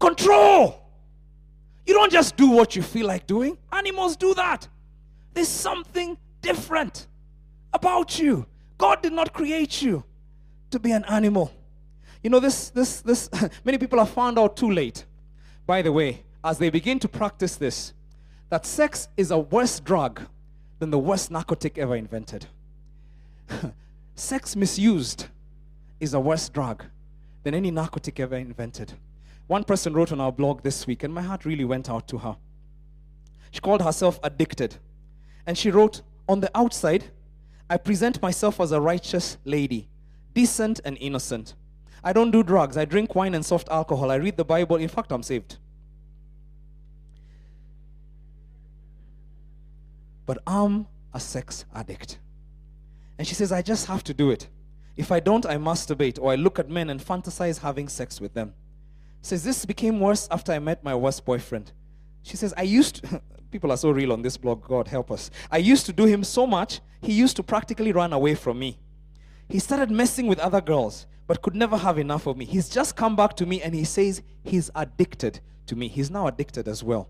control. You don't just do what you feel like doing. Animals do that. There's something different about you. God did not create you to be an animal. You know, this, this, this, <laughs> many people have found out too late, by the way, as they begin to practice this, that sex is a worse drug than the worst narcotic ever invented. <laughs> sex misused is a worse drug than any narcotic ever invented. One person wrote on our blog this week, and my heart really went out to her. She called herself addicted. And she wrote, On the outside, I present myself as a righteous lady, decent and innocent. I don't do drugs. I drink wine and soft alcohol. I read the Bible. In fact, I'm saved. But I'm a sex addict. And she says, I just have to do it. If I don't, I masturbate or I look at men and fantasize having sex with them. Says this became worse after I met my worst boyfriend. She says, I used to, <laughs> people are so real on this blog, God help us. I used to do him so much, he used to practically run away from me. He started messing with other girls, but could never have enough of me. He's just come back to me and he says he's addicted to me. He's now addicted as well.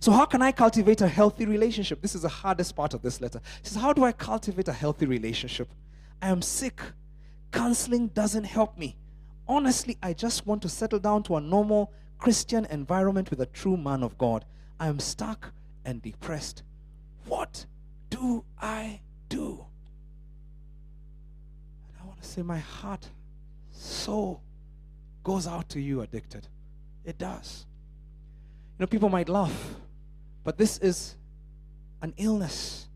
So, how can I cultivate a healthy relationship? This is the hardest part of this letter. She says, How do I cultivate a healthy relationship? I am sick Counseling doesn't help me. Honestly, I just want to settle down to a normal Christian environment with a true man of God. I am stuck and depressed. What do I do? And I want to say, my heart so goes out to you, addicted. It does. You know, people might laugh, but this is an illness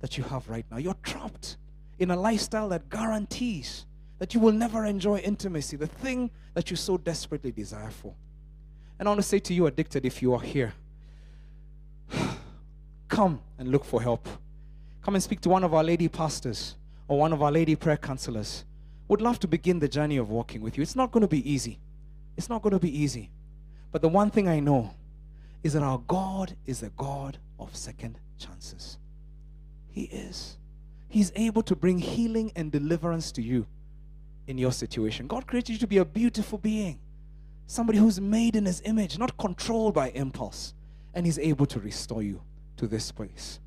that you have right now. You're trapped in a lifestyle that guarantees that you will never enjoy intimacy, the thing that you so desperately desire for. And I want to say to you, addicted, if you are here, <sighs> come and look for help. Come and speak to one of our lady pastors or one of our lady prayer counselors. Would love to begin the journey of walking with you. It's not going to be easy. It's not going to be easy. But the one thing I know is that our God is a God of second chances. He is. He's able to bring healing and deliverance to you in your situation. God created you to be a beautiful being, somebody who's made in His image, not controlled by impulse, and He's able to restore you to this place.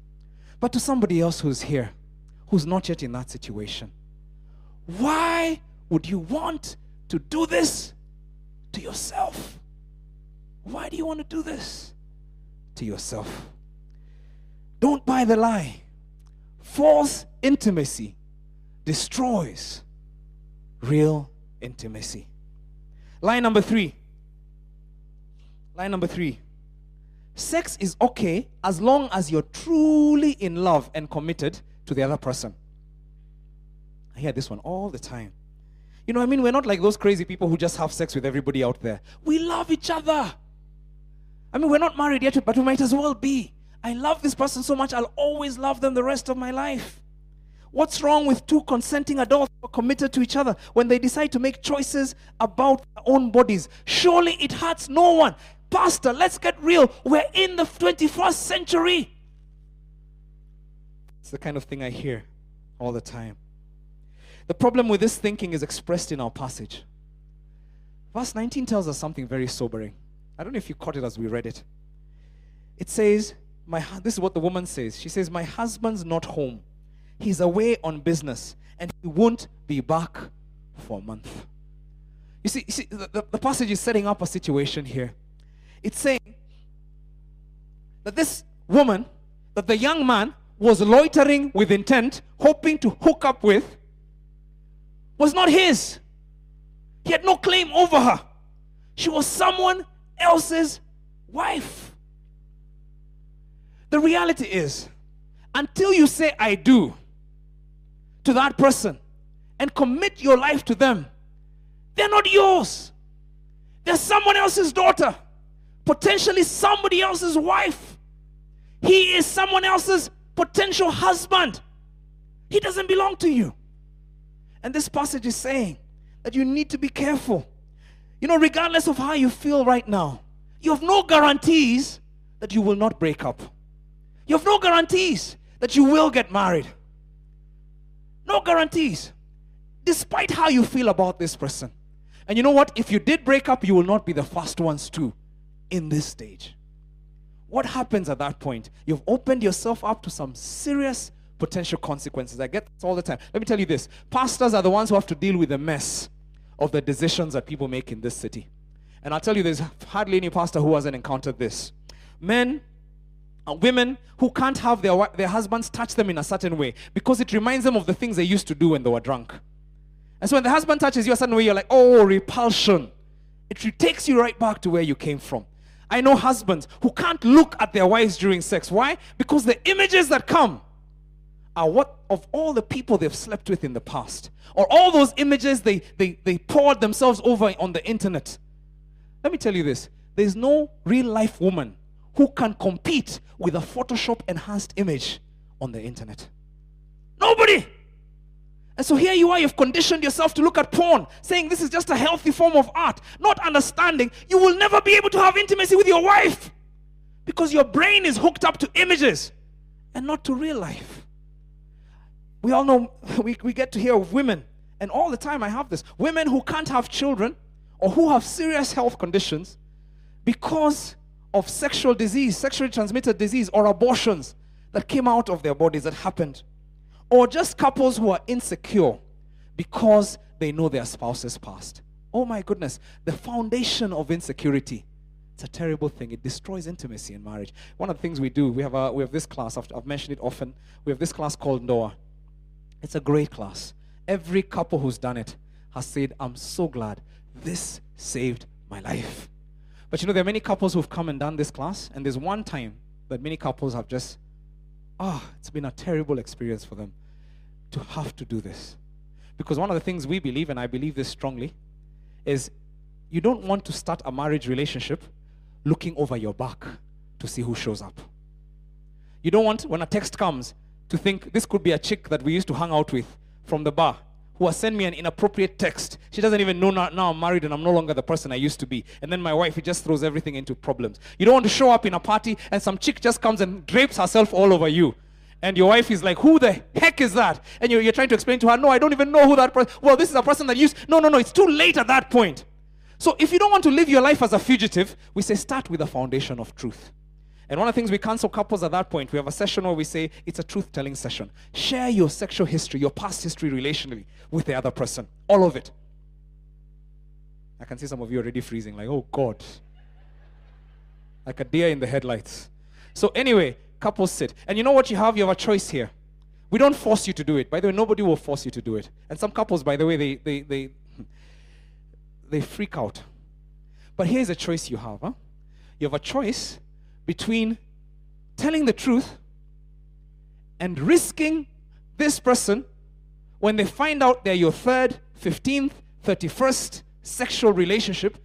But to somebody else who's here, who's not yet in that situation, why would you want to do this to yourself? Why do you want to do this to yourself? Don't buy the lie. False intimacy destroys real intimacy. Line number three. Line number three. Sex is okay as long as you're truly in love and committed to the other person. I hear this one all the time. You know, I mean, we're not like those crazy people who just have sex with everybody out there. We love each other. I mean, we're not married yet, but we might as well be. I love this person so much, I'll always love them the rest of my life. What's wrong with two consenting adults who are committed to each other when they decide to make choices about their own bodies? Surely it hurts no one. Pastor, let's get real. We're in the 21st century. It's the kind of thing I hear all the time. The problem with this thinking is expressed in our passage. Verse 19 tells us something very sobering. I don't know if you caught it as we read it. It says, my, this is what the woman says. She says, My husband's not home. He's away on business and he won't be back for a month. You see, you see the, the passage is setting up a situation here. It's saying that this woman, that the young man was loitering with intent, hoping to hook up with, was not his. He had no claim over her. She was someone else's wife. The reality is, until you say, I do to that person and commit your life to them, they're not yours. They're someone else's daughter, potentially somebody else's wife. He is someone else's potential husband. He doesn't belong to you. And this passage is saying that you need to be careful. You know, regardless of how you feel right now, you have no guarantees that you will not break up. You have no guarantees that you will get married. No guarantees. Despite how you feel about this person. And you know what? If you did break up, you will not be the first ones to in this stage. What happens at that point? You've opened yourself up to some serious potential consequences. I get this all the time. Let me tell you this pastors are the ones who have to deal with the mess of the decisions that people make in this city. And I'll tell you, there's hardly any pastor who hasn't encountered this. Men Uh, women who can't have their, their husbands touch them in a certain way because it reminds them of the things they used to do when they were drunk. And so when the husband touches you a certain way, you're like, oh, repulsion. It takes you right back to where you came from. I know husbands who can't look at their wives during sex. Why? Because the images that come are what of all the people they've slept with in the past, or all those images they, they, they poured themselves over on the internet. Let me tell you this there's no real life woman who can compete with a Photoshop enhanced image on the internet. Nobody. And so here you are, you've conditioned yourself to look at porn, saying this is just a healthy form of art, not understanding you will never be able to have intimacy with your wife because your brain is hooked up to images and not to real life. We all know, <laughs> we, we get to hear of women, and all the time I have this women who can't have children or who have serious health conditions because of sexual disease, sexually transmitted disease, or abortions that came out of their bodies that happened. Or just couples who are insecure because they know their spouses past. Oh my goodness, the foundation of insecurity. It's a terrible thing. It destroys intimacy in marriage. One of the things we do, we have, a, we have this class, I've, I've mentioned it often. We have this class called Ndoa. It's a great class. Every couple who's done it has said, I'm so glad this saved my life. But you know, there are many couples who've come and done this class, and there's one time that many couples have just, ah, it's been a terrible experience for them to have to do this. Because one of the things we believe, and I believe this strongly, is you don't want to start a marriage relationship looking over your back to see who shows up. You don't want, when a text comes, to think this could be a chick that we used to hang out with from the bar who has sent me an inappropriate text. She doesn't even know now, now I'm married and I'm no longer the person I used to be. And then my wife, it just throws everything into problems. You don't want to show up in a party and some chick just comes and drapes herself all over you. And your wife is like, who the heck is that? And you're, you're trying to explain to her, no, I don't even know who that person, well, this is a person that used, no, no, no, it's too late at that point. So if you don't want to live your life as a fugitive, we say start with a foundation of truth. And one of the things we counsel couples at that point, we have a session where we say it's a truth telling session. Share your sexual history, your past history relationally with the other person. All of it. I can see some of you already freezing, like, oh God. Like a deer in the headlights. So, anyway, couples sit. And you know what you have? You have a choice here. We don't force you to do it. By the way, nobody will force you to do it. And some couples, by the way, they they they they freak out. But here's a choice you have, huh? You have a choice between telling the truth and risking this person when they find out they're your third, 15th, 31st sexual relationship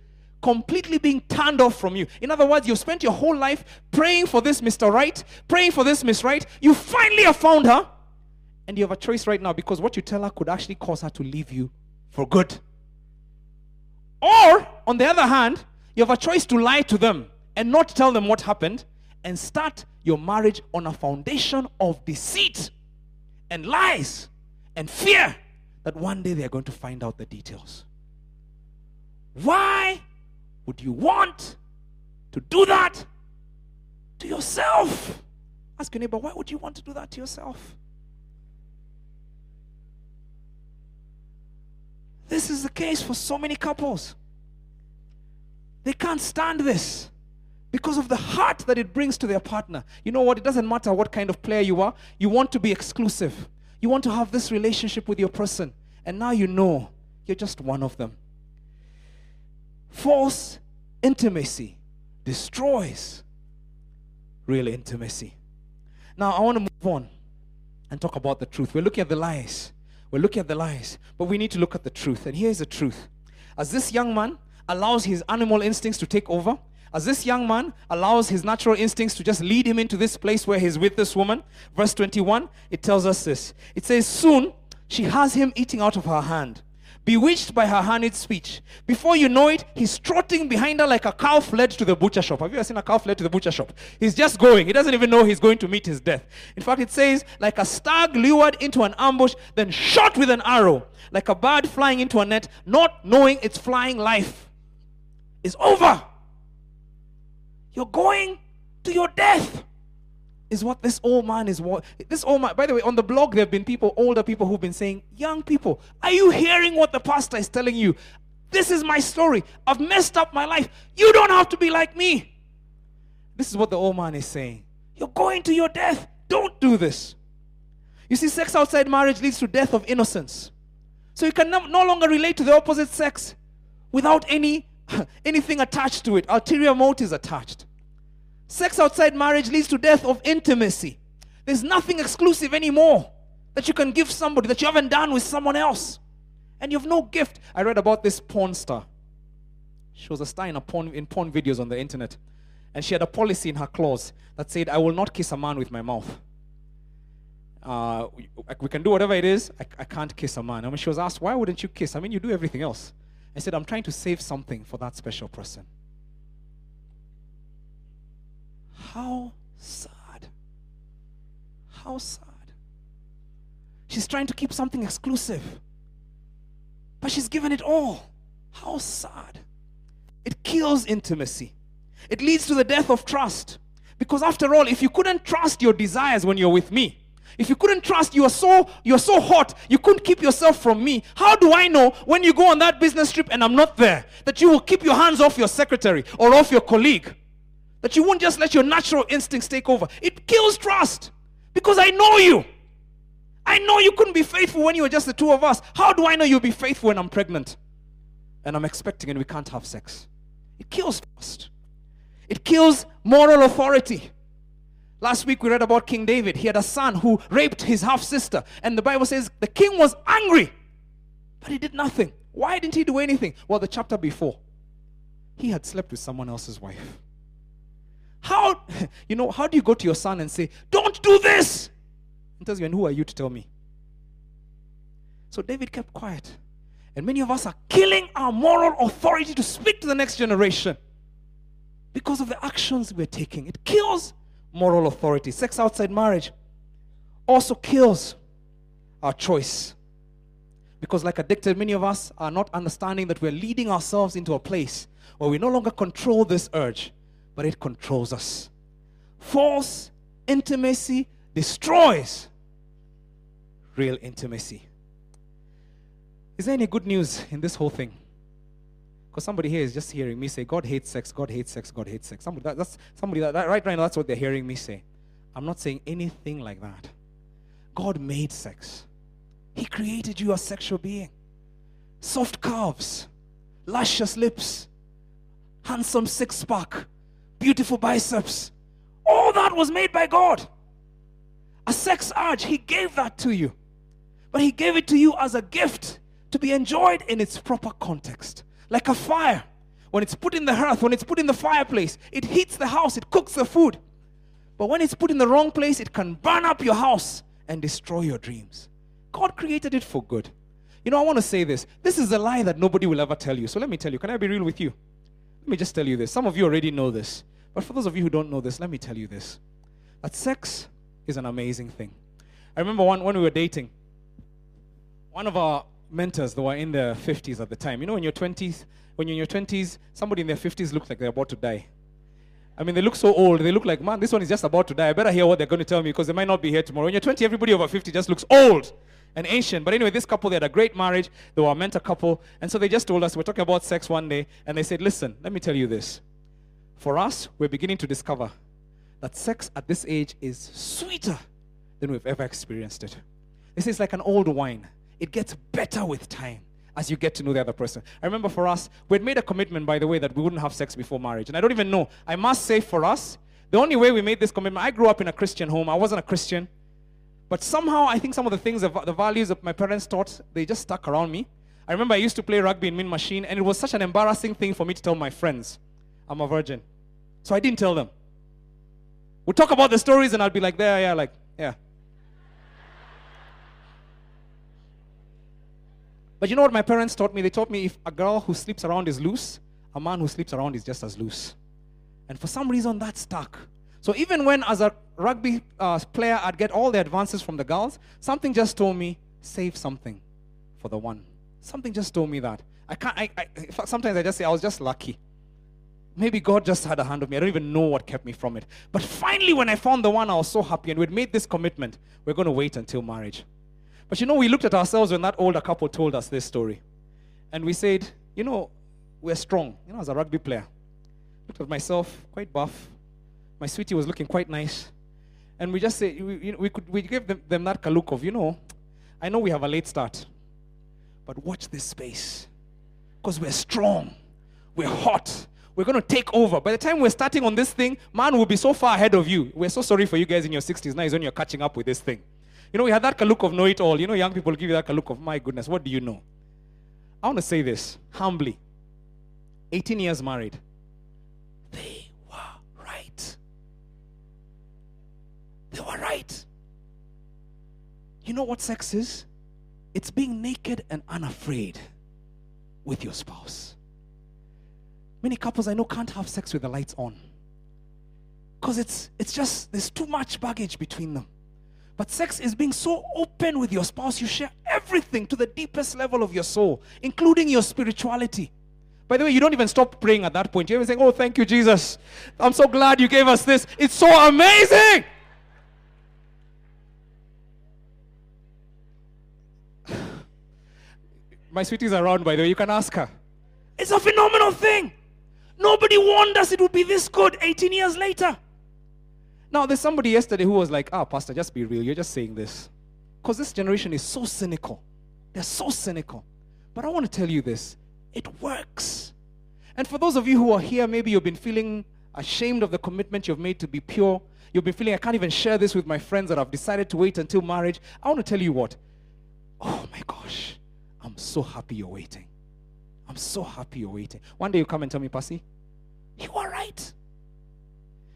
completely being turned off from you. In other words, you've spent your whole life praying for this Mr. Right, praying for this Miss Right. You finally have found her, and you have a choice right now because what you tell her could actually cause her to leave you for good. Or, on the other hand, you have a choice to lie to them and not tell them what happened and start your marriage on a foundation of deceit and lies and fear that one day they are going to find out the details. Why would you want to do that to yourself? Ask your neighbor, why would you want to do that to yourself? This is the case for so many couples. They can't stand this because of the heart that it brings to their partner. You know what? It doesn't matter what kind of player you are, you want to be exclusive. You want to have this relationship with your person, and now you know you're just one of them. False intimacy destroys real intimacy. Now, I want to move on and talk about the truth. We're looking at the lies. We're looking at the lies, but we need to look at the truth. And here's the truth. As this young man allows his animal instincts to take over, as this young man allows his natural instincts to just lead him into this place where he's with this woman, verse 21, it tells us this. It says, Soon she has him eating out of her hand, bewitched by her honeyed speech. Before you know it, he's trotting behind her like a cow fled to the butcher shop. Have you ever seen a cow fled to the butcher shop? He's just going. He doesn't even know he's going to meet his death. In fact, it says, like a stag lured into an ambush, then shot with an arrow, like a bird flying into a net, not knowing its flying life is over. You're going to your death. Is what this old man is what this old man, by the way, on the blog, there have been people, older people who've been saying, Young people, are you hearing what the pastor is telling you? This is my story. I've messed up my life. You don't have to be like me. This is what the old man is saying. You're going to your death. Don't do this. You see, sex outside marriage leads to death of innocence. So you can no, no longer relate to the opposite sex without any <laughs> anything attached to it, ulterior motives attached. Sex outside marriage leads to death of intimacy. There's nothing exclusive anymore that you can give somebody that you haven't done with someone else. And you have no gift. I read about this porn star. She was a star in, a porn, in porn videos on the internet. And she had a policy in her clause that said, I will not kiss a man with my mouth. Uh, we, we can do whatever it is, I, I can't kiss a man. I mean, she was asked, why wouldn't you kiss? I mean, you do everything else. I said, I'm trying to save something for that special person. How sad. How sad. She's trying to keep something exclusive, but she's given it all. How sad. It kills intimacy, it leads to the death of trust. Because after all, if you couldn't trust your desires when you're with me, if you couldn't trust, you are so you're so hot, you couldn't keep yourself from me. How do I know when you go on that business trip and I'm not there that you will keep your hands off your secretary or off your colleague? That you won't just let your natural instincts take over. It kills trust because I know you. I know you couldn't be faithful when you were just the two of us. How do I know you'll be faithful when I'm pregnant and I'm expecting and we can't have sex? It kills trust. It kills moral authority. Last week we read about King David. He had a son who raped his half sister. And the Bible says the king was angry, but he did nothing. Why didn't he do anything? Well, the chapter before, he had slept with someone else's wife. How, <laughs> you know, how do you go to your son and say, Don't do this? And tells you, And who are you to tell me? So David kept quiet. And many of us are killing our moral authority to speak to the next generation because of the actions we're taking. It kills moral authority. Sex outside marriage also kills our choice. Because, like addicted, many of us are not understanding that we're leading ourselves into a place where we no longer control this urge, but it controls us. False intimacy destroys real intimacy. Is there any good news in this whole thing? Because somebody here is just hearing me say, God hates sex, God hates sex, God hates sex. Somebody, that, that's, somebody that, that, right, right now, that's what they're hearing me say. I'm not saying anything like that. God made sex, He created you a sexual being. Soft calves, luscious lips, handsome six pack, beautiful biceps. All that was made by God. A sex urge, He gave that to you. But He gave it to you as a gift to be enjoyed in its proper context. Like a fire. When it's put in the hearth, when it's put in the fireplace, it heats the house, it cooks the food. But when it's put in the wrong place, it can burn up your house and destroy your dreams. God created it for good. You know, I want to say this. This is a lie that nobody will ever tell you. So let me tell you. Can I be real with you? Let me just tell you this. Some of you already know this. But for those of you who don't know this, let me tell you this. That sex is an amazing thing. I remember one, when we were dating, one of our mentors that were in their 50s at the time. You know, in your 20s, when you're in your 20s, somebody in their 50s looks like they're about to die. I mean, they look so old. They look like, man, this one is just about to die. I better hear what they're going to tell me because they might not be here tomorrow. When you're 20, everybody over 50 just looks old and ancient. But anyway, this couple, they had a great marriage. They were a mentor couple. And so they just told us, we're talking about sex one day. And they said, listen, let me tell you this. For us, we're beginning to discover that sex at this age is sweeter than we've ever experienced it. This is like an old wine it gets better with time as you get to know the other person. I remember for us, we had made a commitment, by the way, that we wouldn't have sex before marriage. And I don't even know. I must say, for us, the only way we made this commitment, I grew up in a Christian home. I wasn't a Christian. But somehow, I think some of the things, the values that my parents taught, they just stuck around me. I remember I used to play rugby in Min Machine, and it was such an embarrassing thing for me to tell my friends I'm a virgin. So I didn't tell them. We'd talk about the stories, and I'd be like, there, yeah, like, yeah. But you know what my parents taught me? They taught me if a girl who sleeps around is loose, a man who sleeps around is just as loose. And for some reason, that stuck. So even when, as a rugby uh, player, I'd get all the advances from the girls, something just told me, save something for the one. Something just told me that. I can't. I, I, sometimes I just say I was just lucky. Maybe God just had a hand of me. I don't even know what kept me from it. But finally, when I found the one, I was so happy, and we'd made this commitment. We're going to wait until marriage. But you know, we looked at ourselves when that older couple told us this story. And we said, you know, we're strong. You know, as a rugby player. Looked at myself, quite buff. My sweetie was looking quite nice. And we just said, we, you know, we, could, we gave them, them that look of, you know, I know we have a late start, but watch this space. Because we're strong. We're hot. We're going to take over. By the time we're starting on this thing, man will be so far ahead of you. We're so sorry for you guys in your 60s. Now is when you're catching up with this thing. You know, we had that look of know it all. You know, young people give you that look of, my goodness, what do you know? I want to say this humbly 18 years married. They were right. They were right. You know what sex is? It's being naked and unafraid with your spouse. Many couples I know can't have sex with the lights on. Because it's, it's just, there's too much baggage between them. But sex is being so open with your spouse, you share everything to the deepest level of your soul, including your spirituality. By the way, you don't even stop praying at that point. You're even saying, Oh, thank you, Jesus. I'm so glad you gave us this. It's so amazing. <sighs> My sweetie's around, by the way. You can ask her. It's a phenomenal thing. Nobody warned us it would be this good 18 years later. Now, there's somebody yesterday who was like, ah, Pastor, just be real. You're just saying this. Because this generation is so cynical. They're so cynical. But I want to tell you this it works. And for those of you who are here, maybe you've been feeling ashamed of the commitment you've made to be pure. You've been feeling, I can't even share this with my friends that I've decided to wait until marriage. I want to tell you what. Oh my gosh. I'm so happy you're waiting. I'm so happy you're waiting. One day you come and tell me, Passy, you are right.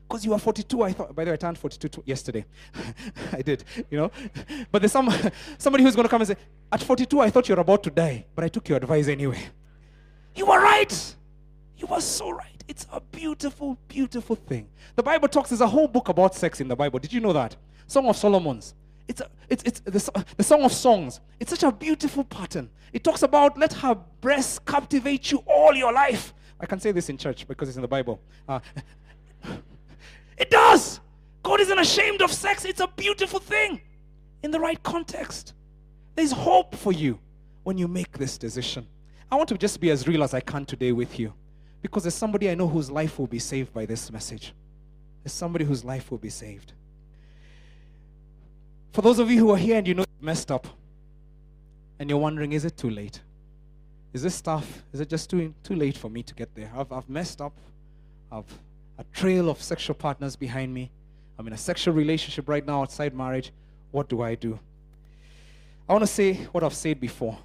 Because you are 42, I thought. By the way, I turned 42 yesterday. <laughs> I did, you know. But there's some <laughs> somebody who's going to come and say, at 42, I thought you were about to die, but I took your advice anyway. You were right. You were so right. It's a beautiful, beautiful thing. The Bible talks, there's a whole book about sex in the Bible. Did you know that? Song of Solomon's. It's, a, it's, it's the, the Song of Songs. It's such a beautiful pattern. It talks about let her breasts captivate you all your life. I can say this in church because it's in the Bible. Uh, it does. God isn't ashamed of sex. It's a beautiful thing in the right context. There's hope for you when you make this decision. I want to just be as real as I can today with you because there's somebody I know whose life will be saved by this message. There's somebody whose life will be saved. For those of you who are here and you know you've messed up and you're wondering, is it too late? Is this stuff, is it just too, too late for me to get there? I've, I've messed up. I've a trail of sexual partners behind me. I'm in a sexual relationship right now outside marriage. What do I do? I want to say what I've said before.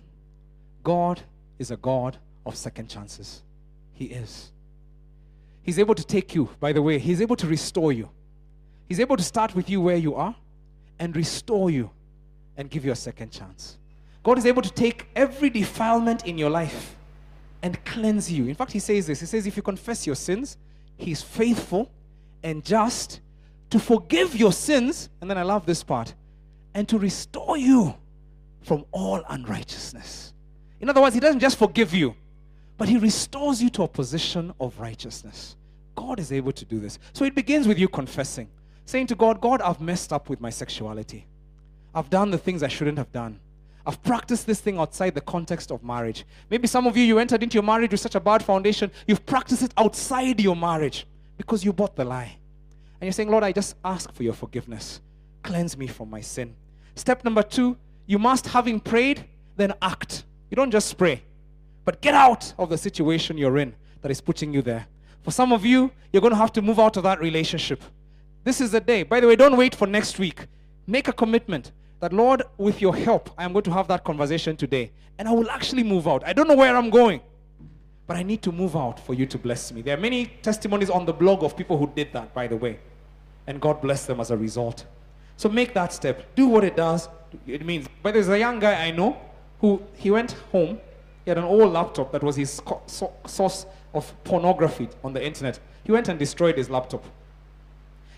God is a God of second chances. He is. He's able to take you, by the way, He's able to restore you. He's able to start with you where you are and restore you and give you a second chance. God is able to take every defilement in your life and cleanse you. In fact, He says this He says, if you confess your sins, He's faithful and just to forgive your sins. And then I love this part and to restore you from all unrighteousness. In other words, He doesn't just forgive you, but He restores you to a position of righteousness. God is able to do this. So it begins with you confessing, saying to God, God, I've messed up with my sexuality. I've done the things I shouldn't have done. I've practiced this thing outside the context of marriage. Maybe some of you, you entered into your marriage with such a bad foundation, you've practiced it outside your marriage because you bought the lie. And you're saying, Lord, I just ask for your forgiveness. Cleanse me from my sin. Step number two, you must, having prayed, then act. You don't just pray, but get out of the situation you're in that is putting you there. For some of you, you're going to have to move out of that relationship. This is the day. By the way, don't wait for next week. Make a commitment that, Lord, with your help, I am going to have that conversation today. And I will actually move out. I don't know where I'm going, but I need to move out for you to bless me. There are many testimonies on the blog of people who did that, by the way. And God bless them as a result. So make that step. Do what it does. It means. But there's a young guy I know who he went home. He had an old laptop that was his source of pornography on the internet. He went and destroyed his laptop.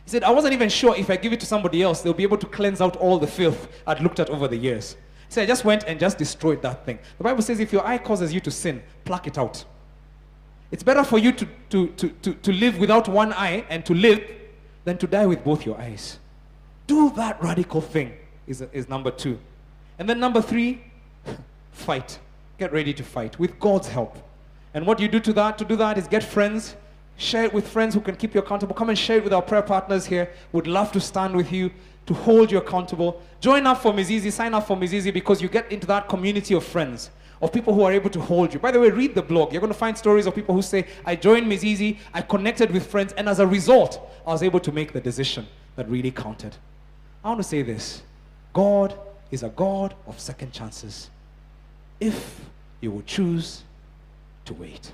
He said, I wasn't even sure if I give it to somebody else, they'll be able to cleanse out all the filth I'd looked at over the years. He said, I just went and just destroyed that thing. The Bible says if your eye causes you to sin, pluck it out. It's better for you to, to, to, to, to live without one eye and to live than to die with both your eyes. Do that radical thing, is, is number two. And then number three, <laughs> fight. Get ready to fight with God's help. And what you do to that, to do that is get friends, share it with friends who can keep you accountable. Come and share it with our prayer partners here. Would love to stand with you to hold you accountable. Join up for Mizizi, sign up for Mizizi because you get into that community of friends, of people who are able to hold you. By the way, read the blog. You're going to find stories of people who say, I joined Mizizi, I connected with friends, and as a result, I was able to make the decision that really counted. I want to say this God is a God of second chances if you will choose to wait.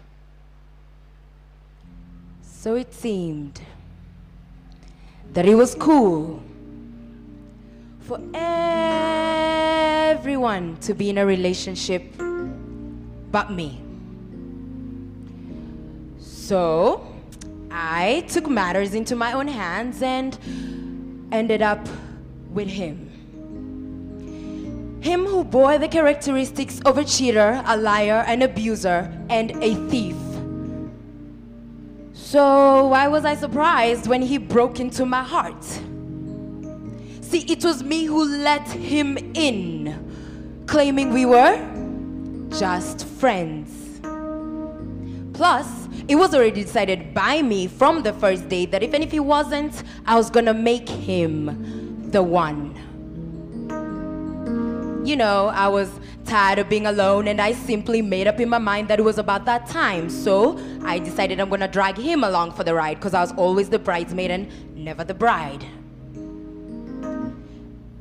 So it seemed that it was cool for everyone to be in a relationship but me. So I took matters into my own hands and ended up with him. Him who bore the characteristics of a cheater, a liar, an abuser, and a thief. So why was I surprised when he broke into my heart? See, it was me who let him in, claiming we were just friends. Plus, it was already decided by me from the first day that even if he wasn't, I was gonna make him the one. You know, I was tired of being alone, and I simply made up in my mind that it was about that time. So I decided I'm gonna drag him along for the ride because I was always the bridesmaid and never the bride.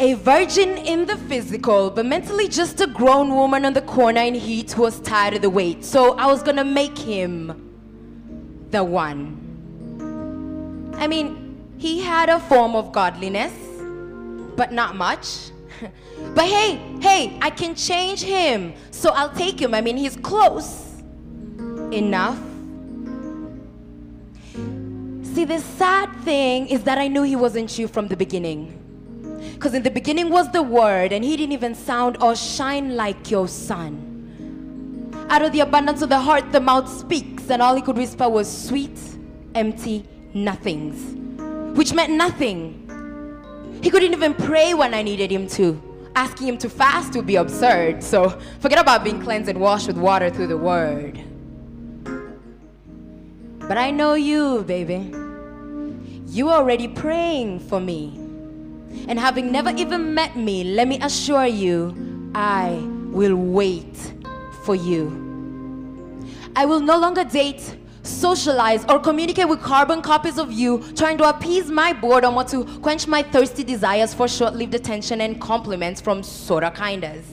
A virgin in the physical, but mentally just a grown woman on the corner in heat who was tired of the wait. So I was gonna make him the one. I mean, he had a form of godliness, but not much. <laughs> but hey, hey, I can change him. So I'll take him. I mean, he's close enough. See, the sad thing is that I knew he wasn't you from the beginning. Because in the beginning was the Word, and he didn't even sound or shine like your son. Out of the abundance of the heart, the mouth speaks, and all he could whisper was sweet, empty nothings, which meant nothing. He couldn't even pray when I needed him to. Asking him to fast would be absurd, so forget about being cleansed and washed with water through the Word. But I know you, baby. You are already praying for me. And having never even met me, let me assure you, I will wait for you. I will no longer date, socialize, or communicate with carbon copies of you, trying to appease my boredom or to quench my thirsty desires for short lived attention and compliments from sorta kindas.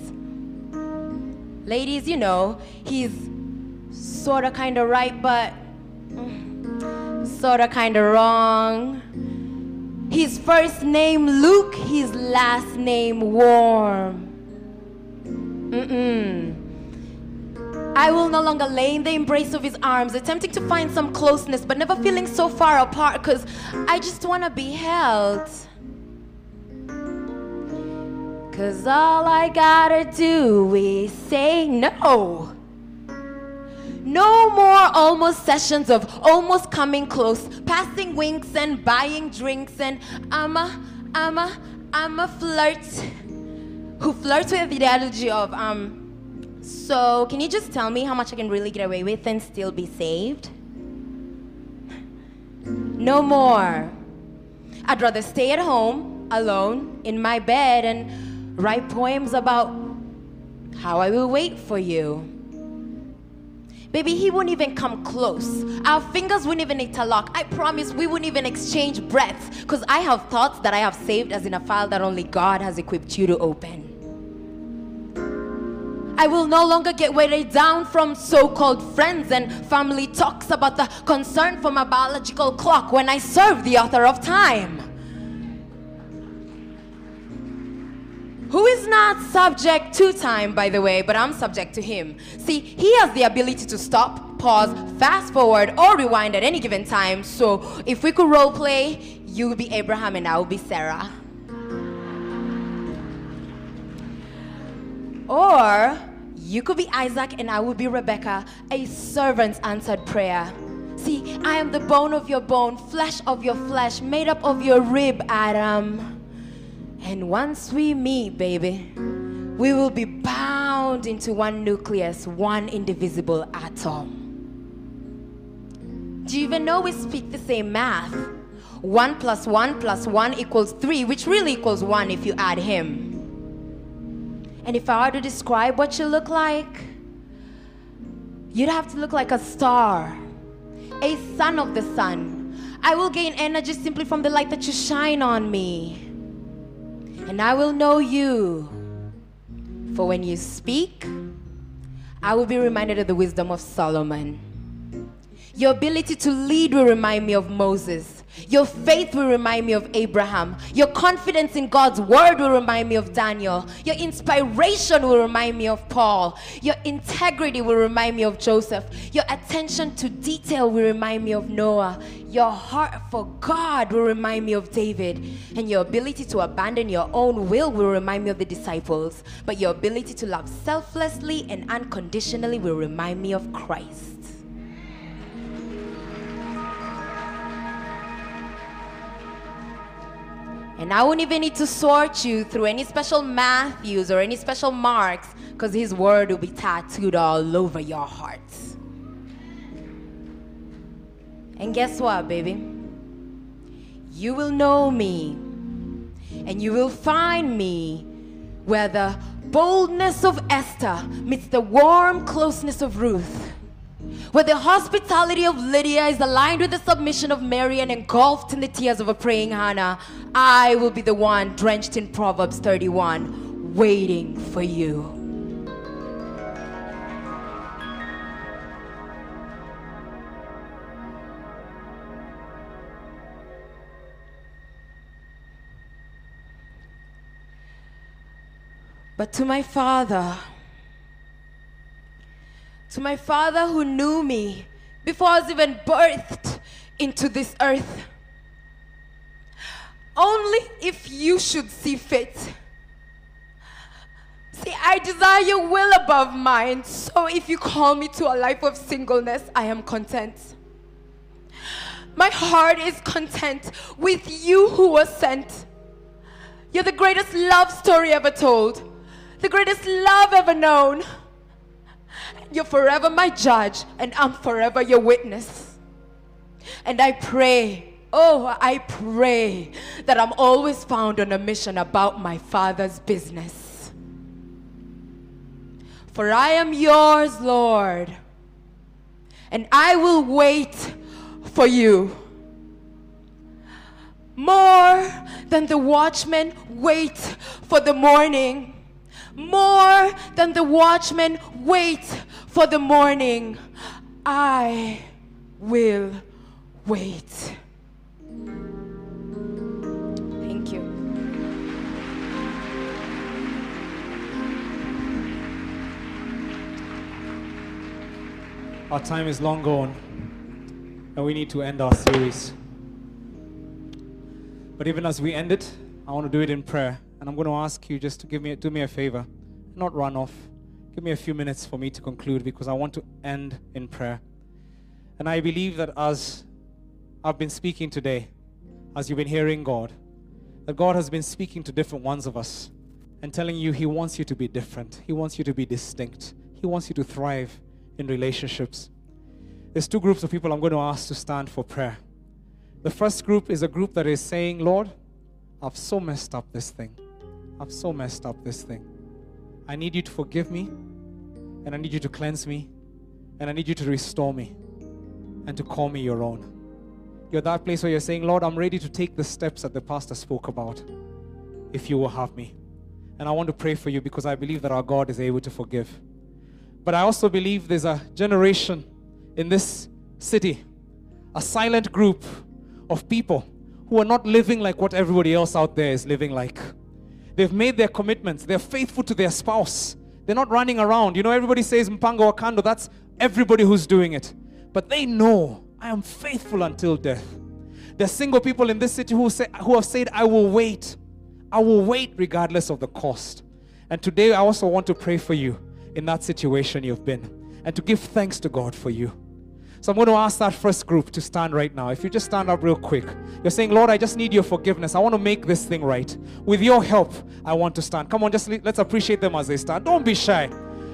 Ladies, you know, he's sorta kinda right, but sorta kinda wrong. His first name Luke, his last name Warm. Mm-mm. I will no longer lay in the embrace of his arms, attempting to find some closeness, but never feeling so far apart because I just want to be held. Because all I gotta do is say no. No more almost sessions of almost coming close, passing winks and buying drinks, and I'm a, I'm a, I'm a flirt who flirts with the ideology of, um, so can you just tell me how much I can really get away with and still be saved? No more. I'd rather stay at home, alone, in my bed, and write poems about how I will wait for you. Baby, he wouldn't even come close. Our fingers wouldn't even interlock. I promise we wouldn't even exchange breaths. Because I have thoughts that I have saved as in a file that only God has equipped you to open. I will no longer get weighted down from so called friends and family talks about the concern for my biological clock when I serve the author of time. Who is not subject to time, by the way, but I'm subject to him. See, he has the ability to stop, pause, fast forward, or rewind at any given time. So if we could role play, you would be Abraham and I would be Sarah. Or you could be Isaac and I would be Rebecca, a servant's answered prayer. See, I am the bone of your bone, flesh of your flesh, made up of your rib, Adam. And once we meet, baby, we will be bound into one nucleus, one indivisible atom. Do you even know we speak the same math? One plus one plus one equals three, which really equals one if you add him. And if I were to describe what you look like, you'd have to look like a star, a son of the sun. I will gain energy simply from the light that you shine on me. And I will know you. For when you speak, I will be reminded of the wisdom of Solomon. Your ability to lead will remind me of Moses. Your faith will remind me of Abraham. Your confidence in God's word will remind me of Daniel. Your inspiration will remind me of Paul. Your integrity will remind me of Joseph. Your attention to detail will remind me of Noah. Your heart for God will remind me of David. And your ability to abandon your own will will remind me of the disciples. But your ability to love selflessly and unconditionally will remind me of Christ. And I won't even need to sort you through any special Matthews or any special marks because his word will be tattooed all over your hearts. And guess what, baby? You will know me and you will find me where the boldness of Esther meets the warm closeness of Ruth, where the hospitality of Lydia is aligned with the submission of Mary and engulfed in the tears of a praying Hannah, I will be the one drenched in Proverbs 31, waiting for you. But to my father, to my father who knew me before I was even birthed into this earth, only if you should see fit. See, I desire your will above mine, so if you call me to a life of singleness, I am content. My heart is content with you who was sent. You're the greatest love story ever told the greatest love ever known. You're forever my judge, and I'm forever your witness. And I pray, oh, I pray that I'm always found on a mission about my Father's business. For I am yours, Lord, and I will wait for you. More than the watchmen wait for the morning more than the watchmen wait for the morning. I will wait. Thank you. Our time is long gone, and we need to end our series. But even as we end it, I want to do it in prayer. And I'm going to ask you just to give me, do me a favor, not run off. Give me a few minutes for me to conclude because I want to end in prayer. And I believe that as I've been speaking today, as you've been hearing God, that God has been speaking to different ones of us and telling you He wants you to be different. He wants you to be distinct. He wants you to thrive in relationships. There's two groups of people I'm going to ask to stand for prayer. The first group is a group that is saying, Lord, I've so messed up this thing. I've so messed up this thing. I need you to forgive me, and I need you to cleanse me, and I need you to restore me, and to call me your own. You're that place where you're saying, Lord, I'm ready to take the steps that the pastor spoke about, if you will have me. And I want to pray for you because I believe that our God is able to forgive. But I also believe there's a generation in this city, a silent group of people who are not living like what everybody else out there is living like. They've made their commitments. They're faithful to their spouse. They're not running around. You know, everybody says Mpango wa Kando. That's everybody who's doing it. But they know I am faithful until death. There's single people in this city who, say, who have said, I will wait. I will wait regardless of the cost. And today I also want to pray for you in that situation you've been and to give thanks to God for you. So I'm going to ask that first group to stand right now. If you just stand up real quick, you're saying, Lord, I just need your forgiveness. I want to make this thing right. With your help, I want to stand. Come on, just let's appreciate them as they stand. Don't be shy.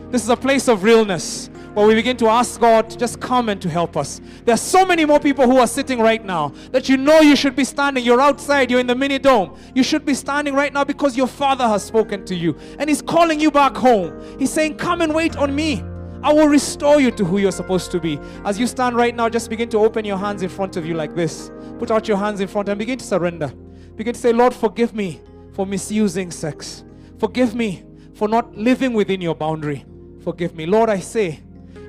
This is a place of realness where we begin to ask God to just come and to help us. There are so many more people who are sitting right now that you know you should be standing. You're outside, you're in the mini dome. You should be standing right now because your Father has spoken to you and He's calling you back home. He's saying, Come and wait on me. I will restore you to who you're supposed to be. As you stand right now, just begin to open your hands in front of you like this. Put out your hands in front and begin to surrender. Begin to say, Lord, forgive me for misusing sex. Forgive me for not living within your boundary. Forgive me. Lord, I say,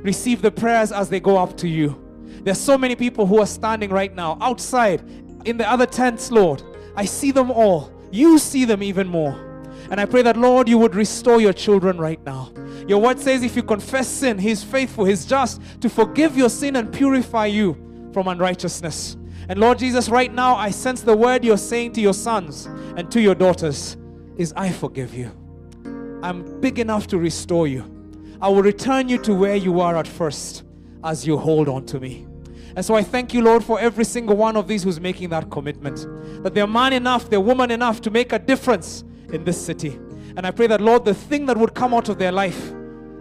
receive the prayers as they go up to you. There's so many people who are standing right now outside in the other tents, Lord. I see them all. You see them even more. And I pray that, Lord, you would restore your children right now. Your word says if you confess sin, He's faithful, He's just to forgive your sin and purify you from unrighteousness. And Lord Jesus, right now, I sense the word you're saying to your sons and to your daughters is, I forgive you. I'm big enough to restore you. I will return you to where you are at first as you hold on to me. And so I thank you, Lord, for every single one of these who's making that commitment. That they're man enough, they're woman enough to make a difference in this city. And I pray that, Lord, the thing that would come out of their life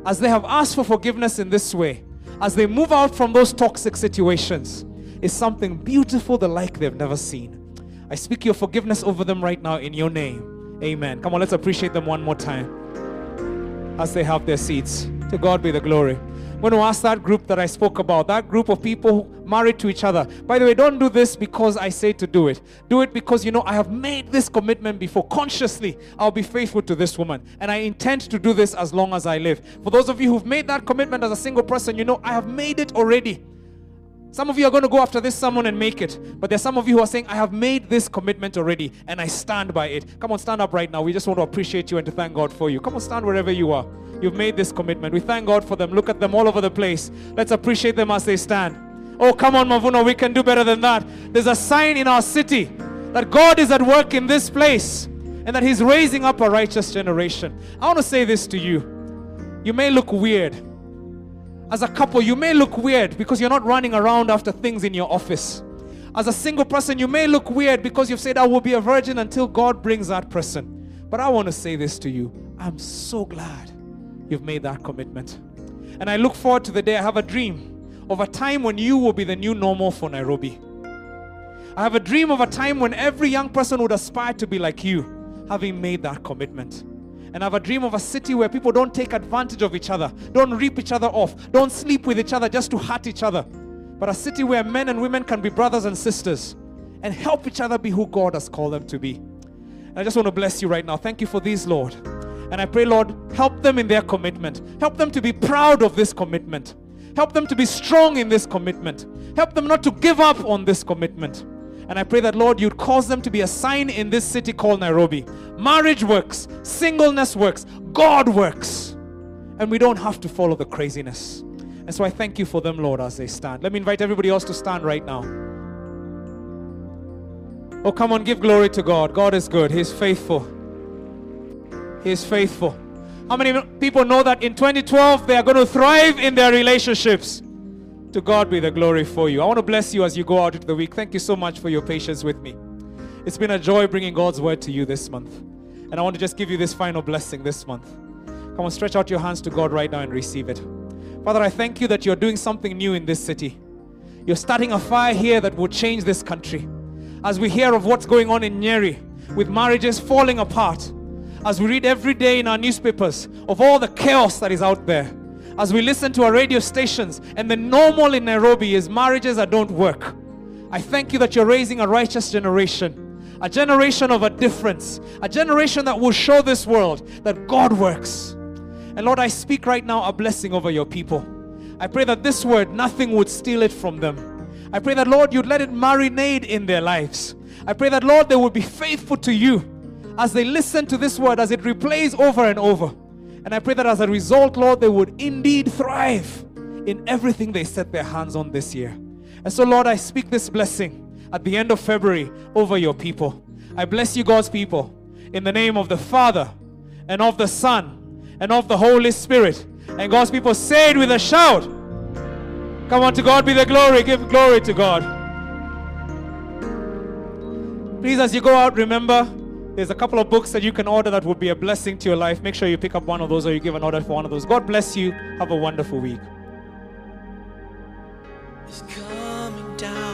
as they have asked for forgiveness in this way, as they move out from those toxic situations, is something beautiful, the like they've never seen. I speak your forgiveness over them right now in your name. Amen. Come on, let's appreciate them one more time as they have their seats. To God be the glory. Going to ask that group that I spoke about, that group of people married to each other. By the way, don't do this because I say to do it. Do it because you know I have made this commitment before. Consciously, I'll be faithful to this woman. And I intend to do this as long as I live. For those of you who've made that commitment as a single person, you know I have made it already. Some of you are going to go after this sermon and make it. But there's some of you who are saying, I have made this commitment already and I stand by it. Come on, stand up right now. We just want to appreciate you and to thank God for you. Come on, stand wherever you are. You've made this commitment. We thank God for them. Look at them all over the place. Let's appreciate them as they stand. Oh, come on, Mavuno. We can do better than that. There's a sign in our city that God is at work in this place and that He's raising up a righteous generation. I want to say this to you. You may look weird as a couple, you may look weird because you're not running around after things in your office. As a single person, you may look weird because you've said, I will be a virgin until God brings that person. But I want to say this to you I'm so glad you've made that commitment. And I look forward to the day I have a dream of a time when you will be the new normal for Nairobi. I have a dream of a time when every young person would aspire to be like you, having made that commitment and I have a dream of a city where people don't take advantage of each other, don't rip each other off, don't sleep with each other just to hurt each other, but a city where men and women can be brothers and sisters and help each other be who God has called them to be. And I just want to bless you right now. Thank you for these, Lord. And I pray, Lord, help them in their commitment. Help them to be proud of this commitment. Help them to be strong in this commitment. Help them not to give up on this commitment. And I pray that, Lord, you'd cause them to be a sign in this city called Nairobi. Marriage works, singleness works, God works. And we don't have to follow the craziness. And so I thank you for them, Lord, as they stand. Let me invite everybody else to stand right now. Oh, come on, give glory to God. God is good, He's faithful. He is faithful. How many people know that in 2012 they are going to thrive in their relationships? To God be the glory for you. I want to bless you as you go out into the week. Thank you so much for your patience with me. It's been a joy bringing God's word to you this month. And I want to just give you this final blessing this month. Come on, stretch out your hands to God right now and receive it. Father, I thank you that you're doing something new in this city. You're starting a fire here that will change this country. As we hear of what's going on in Nyeri, with marriages falling apart, as we read every day in our newspapers of all the chaos that is out there, as we listen to our radio stations, and the normal in Nairobi is marriages that don't work. I thank you that you're raising a righteous generation, a generation of a difference, a generation that will show this world that God works. And Lord, I speak right now a blessing over your people. I pray that this word, nothing would steal it from them. I pray that, Lord, you'd let it marinate in their lives. I pray that, Lord, they would be faithful to you as they listen to this word, as it replays over and over. And I pray that as a result, Lord, they would indeed thrive in everything they set their hands on this year. And so, Lord, I speak this blessing at the end of February over your people. I bless you, God's people, in the name of the Father and of the Son and of the Holy Spirit. And God's people say it with a shout. Come on, to God be the glory. Give glory to God. Please, as you go out, remember there's a couple of books that you can order that would be a blessing to your life. Make sure you pick up one of those or you give an order for one of those. God bless you. Have a wonderful week. It's coming down